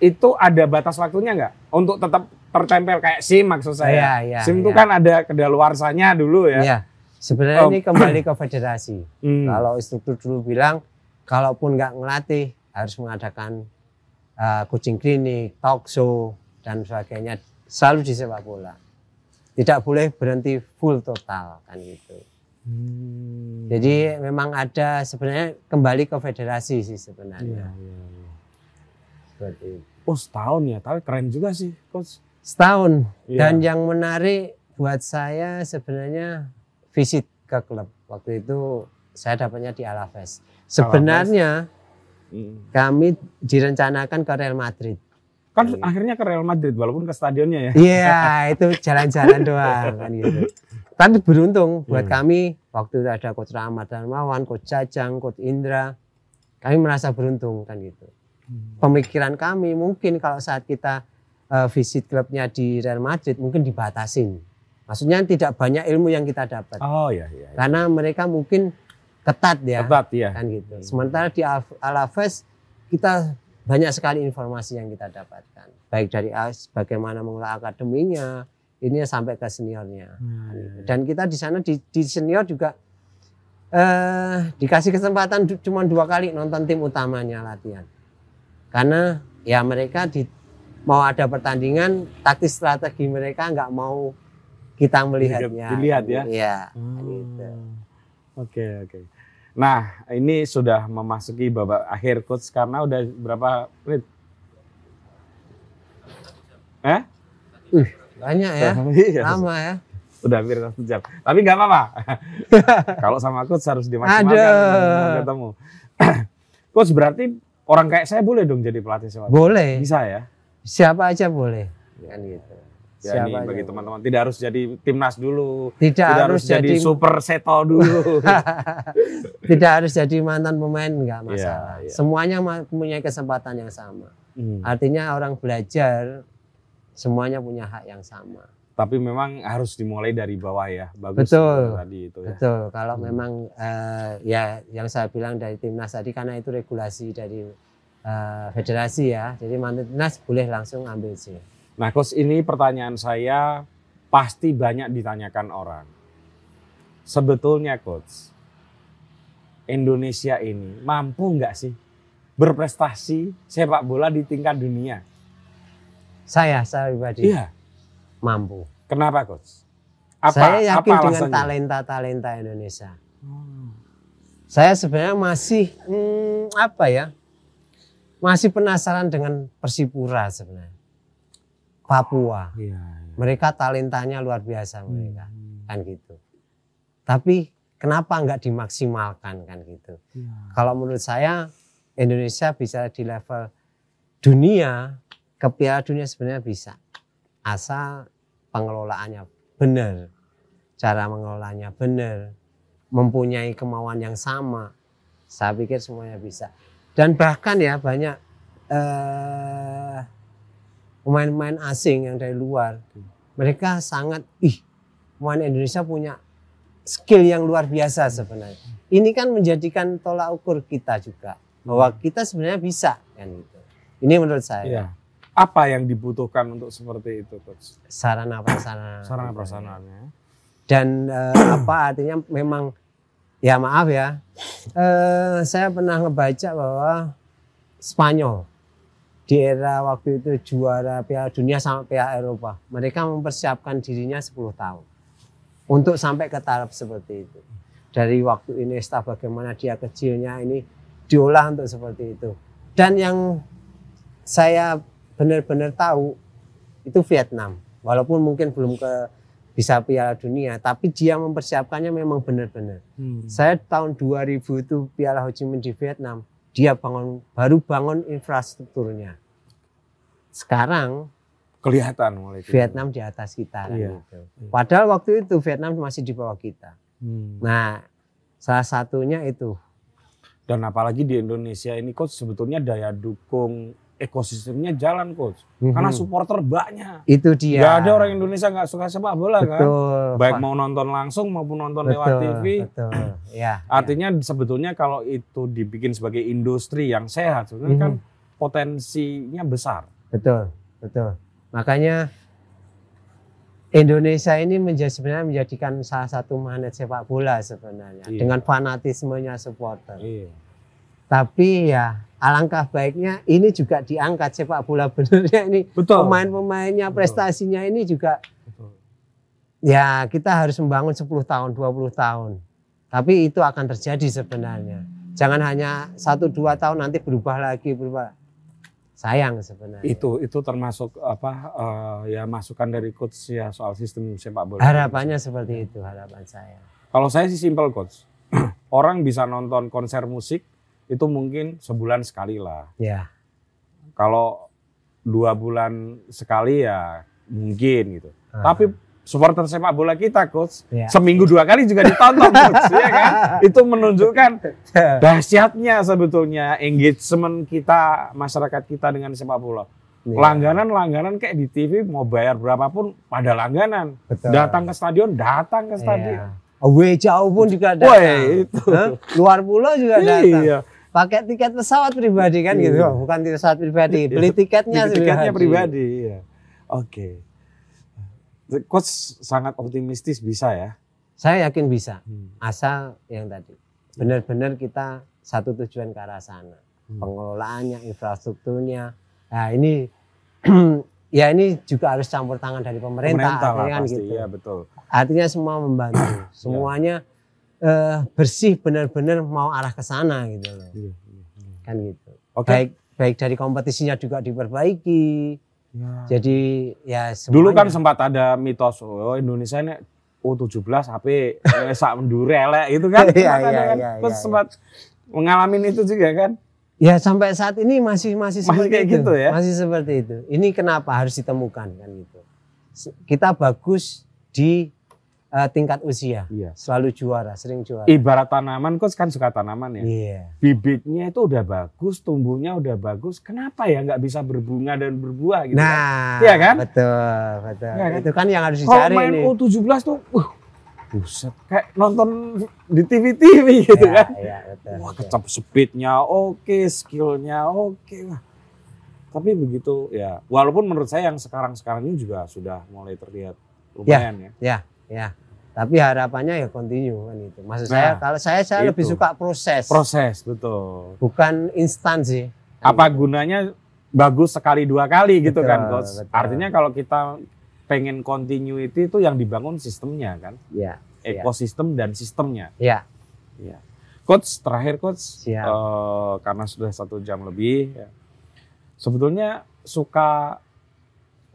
itu ada batas waktunya nggak untuk tetap tertempel kayak SIM maksud saya. Iya, SIM itu iya. kan ada kedaluarsanya dulu ya. Iya. Sebenarnya Oh. ini kembali ke federasi. Hmm. Kalau instruktur dulu bilang, kalaupun nggak ngelatih harus mengadakan uh, coaching klinik, talk show dan sebagainya selalu di sepak bola. Tidak boleh berhenti full total kan gitu. Hmm. Jadi memang ada sebenarnya kembali ke federasi sih sebenarnya. iya, iya. Seperti itu. Oh setahun ya, tapi keren juga sih, coach. Setahun. Iya. Dan yang menarik buat saya sebenarnya visit ke klub. Waktu itu saya dapatnya di Alaves. Sebenarnya Hmm. kami direncanakan ke Real Madrid. Kan Iya. akhirnya ke Real Madrid walaupun ke stadionnya ya. Iya, itu jalan-jalan doang kan gitu. Tapi beruntung buat Hmm. kami waktu itu ada Coach Rahmat Darmawan, Coach Jajang, Coach Indra. Kami merasa beruntung kan gitu. Hmm. Pemikiran kami mungkin kalau saat kita eh, visit klubnya di Real Madrid mungkin dibatasin. Maksudnya tidak banyak ilmu yang kita dapat. Oh iya iya. iya. Karena mereka mungkin ketat ya Ketat ya. kan gitu. Sementara di Al- Alaves kita banyak sekali informasi yang kita dapatkan. Baik dari AS, bagaimana mengelola akademinya, ini sampai ke seniornya. Hmm, iya, iya. Dan kita di sana di, di senior juga eh, dikasih kesempatan cuma dua kali nonton tim utamanya latihan. Karena ya mereka di, mau ada pertandingan, taktis strategi mereka nggak mau kita melihatnya. Dilihat ya? Iya. Hmm. gitu. Oke oke. Nah ini sudah memasuki babak akhir coach karena udah berapa menit? Eh? Banyak ya, Iya, lama ya. udah hampir satu jam. Tapi nggak apa-apa. Kalau sama coach harus dimaksimalkan ketemu. coach berarti orang kayak saya boleh dong jadi pelatih sepak bola? Boleh. Bisa ya? Siapa aja boleh. Kan gitu. Ya ini bagi aja. teman-teman tidak harus jadi timnas dulu, Tidak, tidak, harus jadi, super seto dulu. tidak harus jadi mantan pemain nggak masalah. iya. Semuanya ma- punya kesempatan yang sama. Hmm. Artinya orang belajar semuanya punya hak yang sama. Tapi memang harus dimulai dari bawah ya. Bagus Betul. tadi itu ya. Betul. Kalau Hmm. memang eh, ya yang saya bilang dari timnas tadi karena itu regulasi dari eh, federasi ya. Jadi mantan timnas boleh langsung ambil sih. Nah, coach ini pertanyaan saya pasti banyak ditanyakan orang. Sebetulnya coach, Indonesia ini mampu nggak sih berprestasi sepak bola di tingkat dunia? Saya, saya pribadi Iya. mampu. Kenapa coach? Apa, saya yakin apa dengan talenta-talenta Indonesia. Hmm. Saya sebenarnya masih hmm, apa ya? Masih penasaran dengan Persipura sebenarnya. Papua. Iya. Mereka talentanya luar biasa mereka, Hmm. kan gitu. Tapi kenapa nggak dimaksimalkan kan gitu? Iya. Kalau menurut saya Indonesia bisa di level dunia ke Piala Dunia sebenarnya bisa asal pengelolaannya benar, cara mengelolanya benar, mempunyai kemauan yang sama. Saya pikir semuanya bisa. Dan bahkan ya banyak eh, pemain-pemain asing yang dari luar, mereka sangat ih pemain Indonesia punya skill yang luar biasa sebenarnya. Ini kan menjadikan tolak ukur kita juga bahwa kita sebenarnya bisa kan gitu. Ini menurut saya Iya. Apa yang dibutuhkan untuk seperti itu, coach? sarana prasarana. Sarana prasarananya. Dan eh, apa artinya memang ya maaf ya. eh, saya pernah ngebaca bahwa Spanyol di era waktu itu juara Piala Dunia sama Piala Eropa, mereka mempersiapkan dirinya 10 tahun untuk sampai ke taraf seperti itu. Dari waktu Iniesta bagaimana dia kecilnya ini diolah untuk seperti itu. Dan yang saya benar-benar tahu itu Vietnam. Walaupun mungkin belum ke bisa Piala Dunia, tapi dia mempersiapkannya memang benar-benar. Hmm. Saya tahun 2000 itu Piala Ho Chi Minh di Vietnam, dia bangun baru bangun infrastrukturnya. Sekarang Kelihatan mulai. gitu. Vietnam di atas kita kan Iya. gitu. Padahal waktu itu Vietnam masih di bawah kita. Hmm. Nah, salah satunya itu Dan apalagi di Indonesia ini coach sebetulnya daya dukung ekosistemnya jalan coach. Karena Mhm. supporter banyak. itu dia. Gak ada orang Indonesia nggak suka sepak bola kan. betul. Baik Pak. mau nonton langsung maupun nonton betul, lewat TV. Betul. Ya. Artinya sebetulnya kalau itu dibikin sebagai industri yang sehat, sebetulnya Mhm. kan potensinya besar. Betul, betul. Makanya Indonesia ini menjadi sebenarnya menjadikan salah satu magnet sepak bola sebenarnya Iya. dengan fanatismenya supporter. Iya. Tapi ya alangkah baiknya ini juga diangkat sepak bola benernya ini Betul. pemain-pemainnya Betul. prestasinya ini juga Betul. ya kita harus membangun 10 tahun 20 tahun. Tapi itu akan terjadi sebenarnya. Jangan hanya satu dua tahun nanti berubah lagi berubah. Sayang sebenarnya. Itu itu termasuk apa eh, ya masukan dari coach ya soal sistem sepak bola. Harapannya seperti itu harapan saya. Kalau saya sih simpel coach. Orang bisa nonton konser musik itu mungkin sebulan sekali lah. Ya, Kalau dua bulan sekali ya mungkin gitu. Ah. Tapi supporter sepak bola kita coach Ya. seminggu dua kali juga ditonton coach ya kan. Itu menunjukkan dahsyatnya sebetulnya engagement kita masyarakat kita dengan sepak bola. Ya, Langganan-langganan kayak di TV mau bayar berapapun pada langganan. betul. Datang ke stadion, datang ke stadion. Iya. Away jauh pun juga datang. itu. Hah? Luar pulau juga datang. Iya. Pakai tiket pesawat pribadi kan gitu, Iya. bukan tiket pesawat pribadi, beli tiketnya Beli tiketnya pribadi. pribadi. Iya. Oke. Coach sangat optimistis bisa ya. Saya yakin bisa, Hmm. asal yang tadi benar-benar kita satu tujuan ke arah sana. Hmm. Pengelolaannya, infrastrukturnya. Nah ini ya ini juga harus campur tangan dari pemerintah, Pemerintah lah kan pasti, gitu. iya betul. Artinya semua membantu, semuanya eh, bersih benar-benar mau arah ke sana gitu loh, Iya, kan gitu. Oke. Baik baik dari kompetisinya juga diperbaiki. Ya. Jadi ya Dulu kan semuanya- sempat ada mitos oh Indonesia ini U17 HP sak mendure elek itu kan. Iya, iya, kan. iya, Coach iya, sempat mengalami itu juga kan. Ya sampai saat ini masih masih Masih seperti kayak itu. gitu ya? Masih seperti itu. Ini kenapa harus ditemukan kan gitu. Kita bagus di eh, tingkat usia, Iya. selalu juara, sering juara. Ibarat tanaman coach kan suka tanaman ya. Iya. Bibitnya itu udah bagus, tumbuhnya udah bagus. Kenapa ya nggak bisa berbunga dan berbuah gitu? kan? Nah, Iya kan? Betul, betul. Iya kan? Itu kan yang harus Kalau dicari main nih. U17 tuh, uh, buset, kayak nonton di TV-TV gitu Iya, kan. Iya, betul. Wah, kecap speednya oke, skillnya oke. Wah. Tapi begitu ya, walaupun menurut saya yang sekarang-sekarang ini juga sudah mulai terlihat lumayan ya. Ya, ya. Tapi harapannya ya continue kan itu. Maksud saya Nah, kalau saya saya lebih itu. suka proses, Proses, betul. bukan instan sih. Apa gunanya bagus sekali dua kali gitu Betul, kan coach? betul. Artinya kalau kita pengen continuity itu yang dibangun sistemnya kan, Ya, Iya. ekosistem dan sistemnya. ya. Iya. Coach terakhir coach, Siap. eh, karena sudah satu jam lebih, ya. sebetulnya suka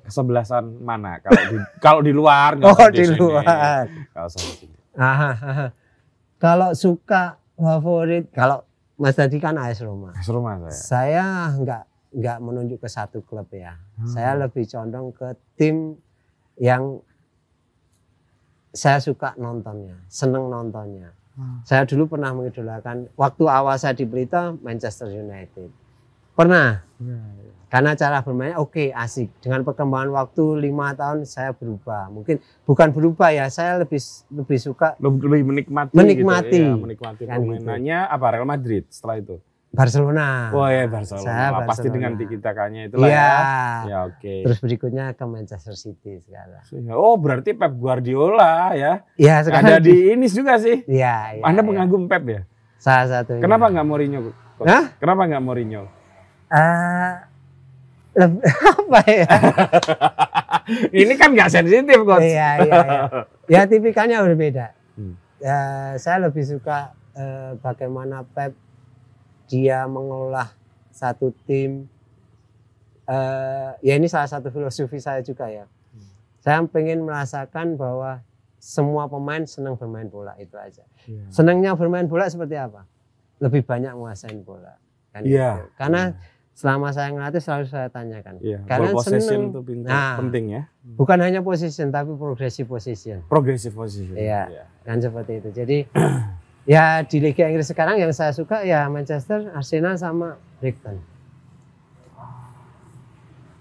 kesebelasan mana kalau di kalau di luar? Oh di luar. Di sini. Aha, aha. Kalau suka favorit, kalau Mas tadi kan AS Roma. Ke rumah saya. Saya nggak nggak menunjuk ke satu klub ya. Hmm. Saya lebih condong ke tim yang saya suka nontonnya, seneng nontonnya. Hmm. Saya dulu pernah mengidolakan waktu awal saya di Pelita Manchester United. Pernah Ya, karena cara bermainnya oke asik. Dengan perkembangan waktu lima tahun saya berubah. Mungkin bukan berubah ya, saya lebih lebih suka Lebih, lebih menikmati. Menikmati. Gitu, ya, menikmati Kan gitu. permainannya apa Real Madrid setelah itu. Barcelona. Oh ya Barcelona. Saya Wah, Pasti Barcelona. dengan tiki takanya itulah Iya. ya. Ya oke. Terus berikutnya ke Manchester City sekarang. Oh berarti Pep Guardiola ya. Iya sekarang. Ada di ini juga sih. Iya. iya, Anda pengagum Pep ya? Salah satu. Kenapa nggak Mourinho? Hah? Kenapa nggak Mourinho? Eh, leb- apa ya? ini kan nggak sensitif coach. Iya iya iya. Ya tipikalnya berbeda. Hmm. Ya, saya lebih suka eh, bagaimana Pep dia mengolah satu tim. Eh, ya ini salah satu filosofi saya juga ya. Saya pengen merasakan bahwa semua pemain senang bermain bola itu aja. Iya. Senangnya bermain bola seperti apa? Lebih banyak menguasai bola. Kan Iya. gitu. Karena selama saya ngelatih selalu saya tanyakan. Iya. Karena seneng. itu pintu- Nah. penting ya. Bukan hanya position tapi progressive position. Progressive position. Iya. Kan seperti itu. Jadi ya di Liga Inggris sekarang yang saya suka ya Manchester, Arsenal sama Brighton.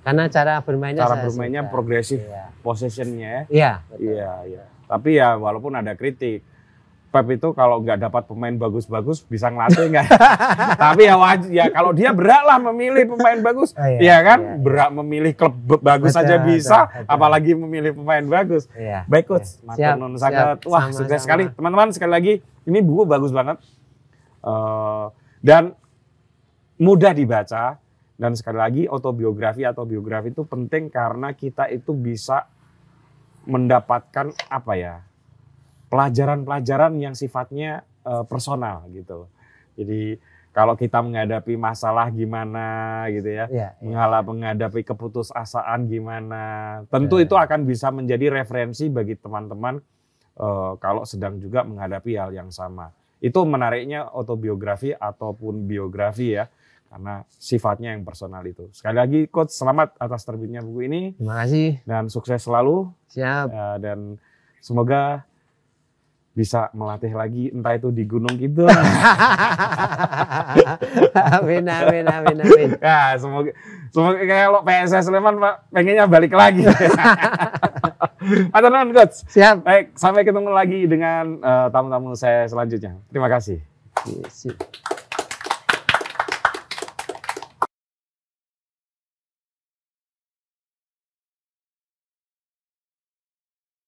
Karena cara bermainnya Cara bermainnya suka. progressive Iya. possessionnya ya. Iya, betul. Iya, iya. Tapi ya walaupun ada kritik, Pep itu kalau nggak dapat pemain bagus-bagus bisa ngelatih nggak? Tapi ya wajib ya kalau dia berak lah memilih pemain bagus, Oh, iya, ya kan? iya, iya. Berak memilih klub bagus saja bisa, betul, betul. apalagi memilih pemain bagus. Iya. Baik coach, matur Siap, siap. sangat. Wah, sukses sekali. Teman-teman sekali lagi, ini buku bagus banget. Eh, dan mudah dibaca dan sekali lagi autobiografi atau biografi itu penting karena kita itu bisa mendapatkan apa ya pelajaran-pelajaran yang sifatnya eh, personal gitu. Jadi kalau kita menghadapi masalah gimana gitu ya, Iya, iya. mengalah menghadapi keputusasaan gimana, tentu Ya. itu akan bisa menjadi referensi bagi teman-teman eh, kalau sedang juga menghadapi hal yang sama. Itu menariknya autobiografi ataupun biografi ya, karena sifatnya yang personal itu. Sekali lagi, coach selamat atas terbitnya buku ini Terima kasih. dan sukses selalu Siap. Ya, dan semoga bisa melatih lagi entah itu di gunung gitu. amin, amin, amin, amin. ya, semoga semoga kayak lo PSS Sleman Pak pengennya balik lagi. Atau non coach. Siap. Baik, sampai ketemu lagi dengan eh, tamu-tamu saya selanjutnya. Terima kasih. Sip.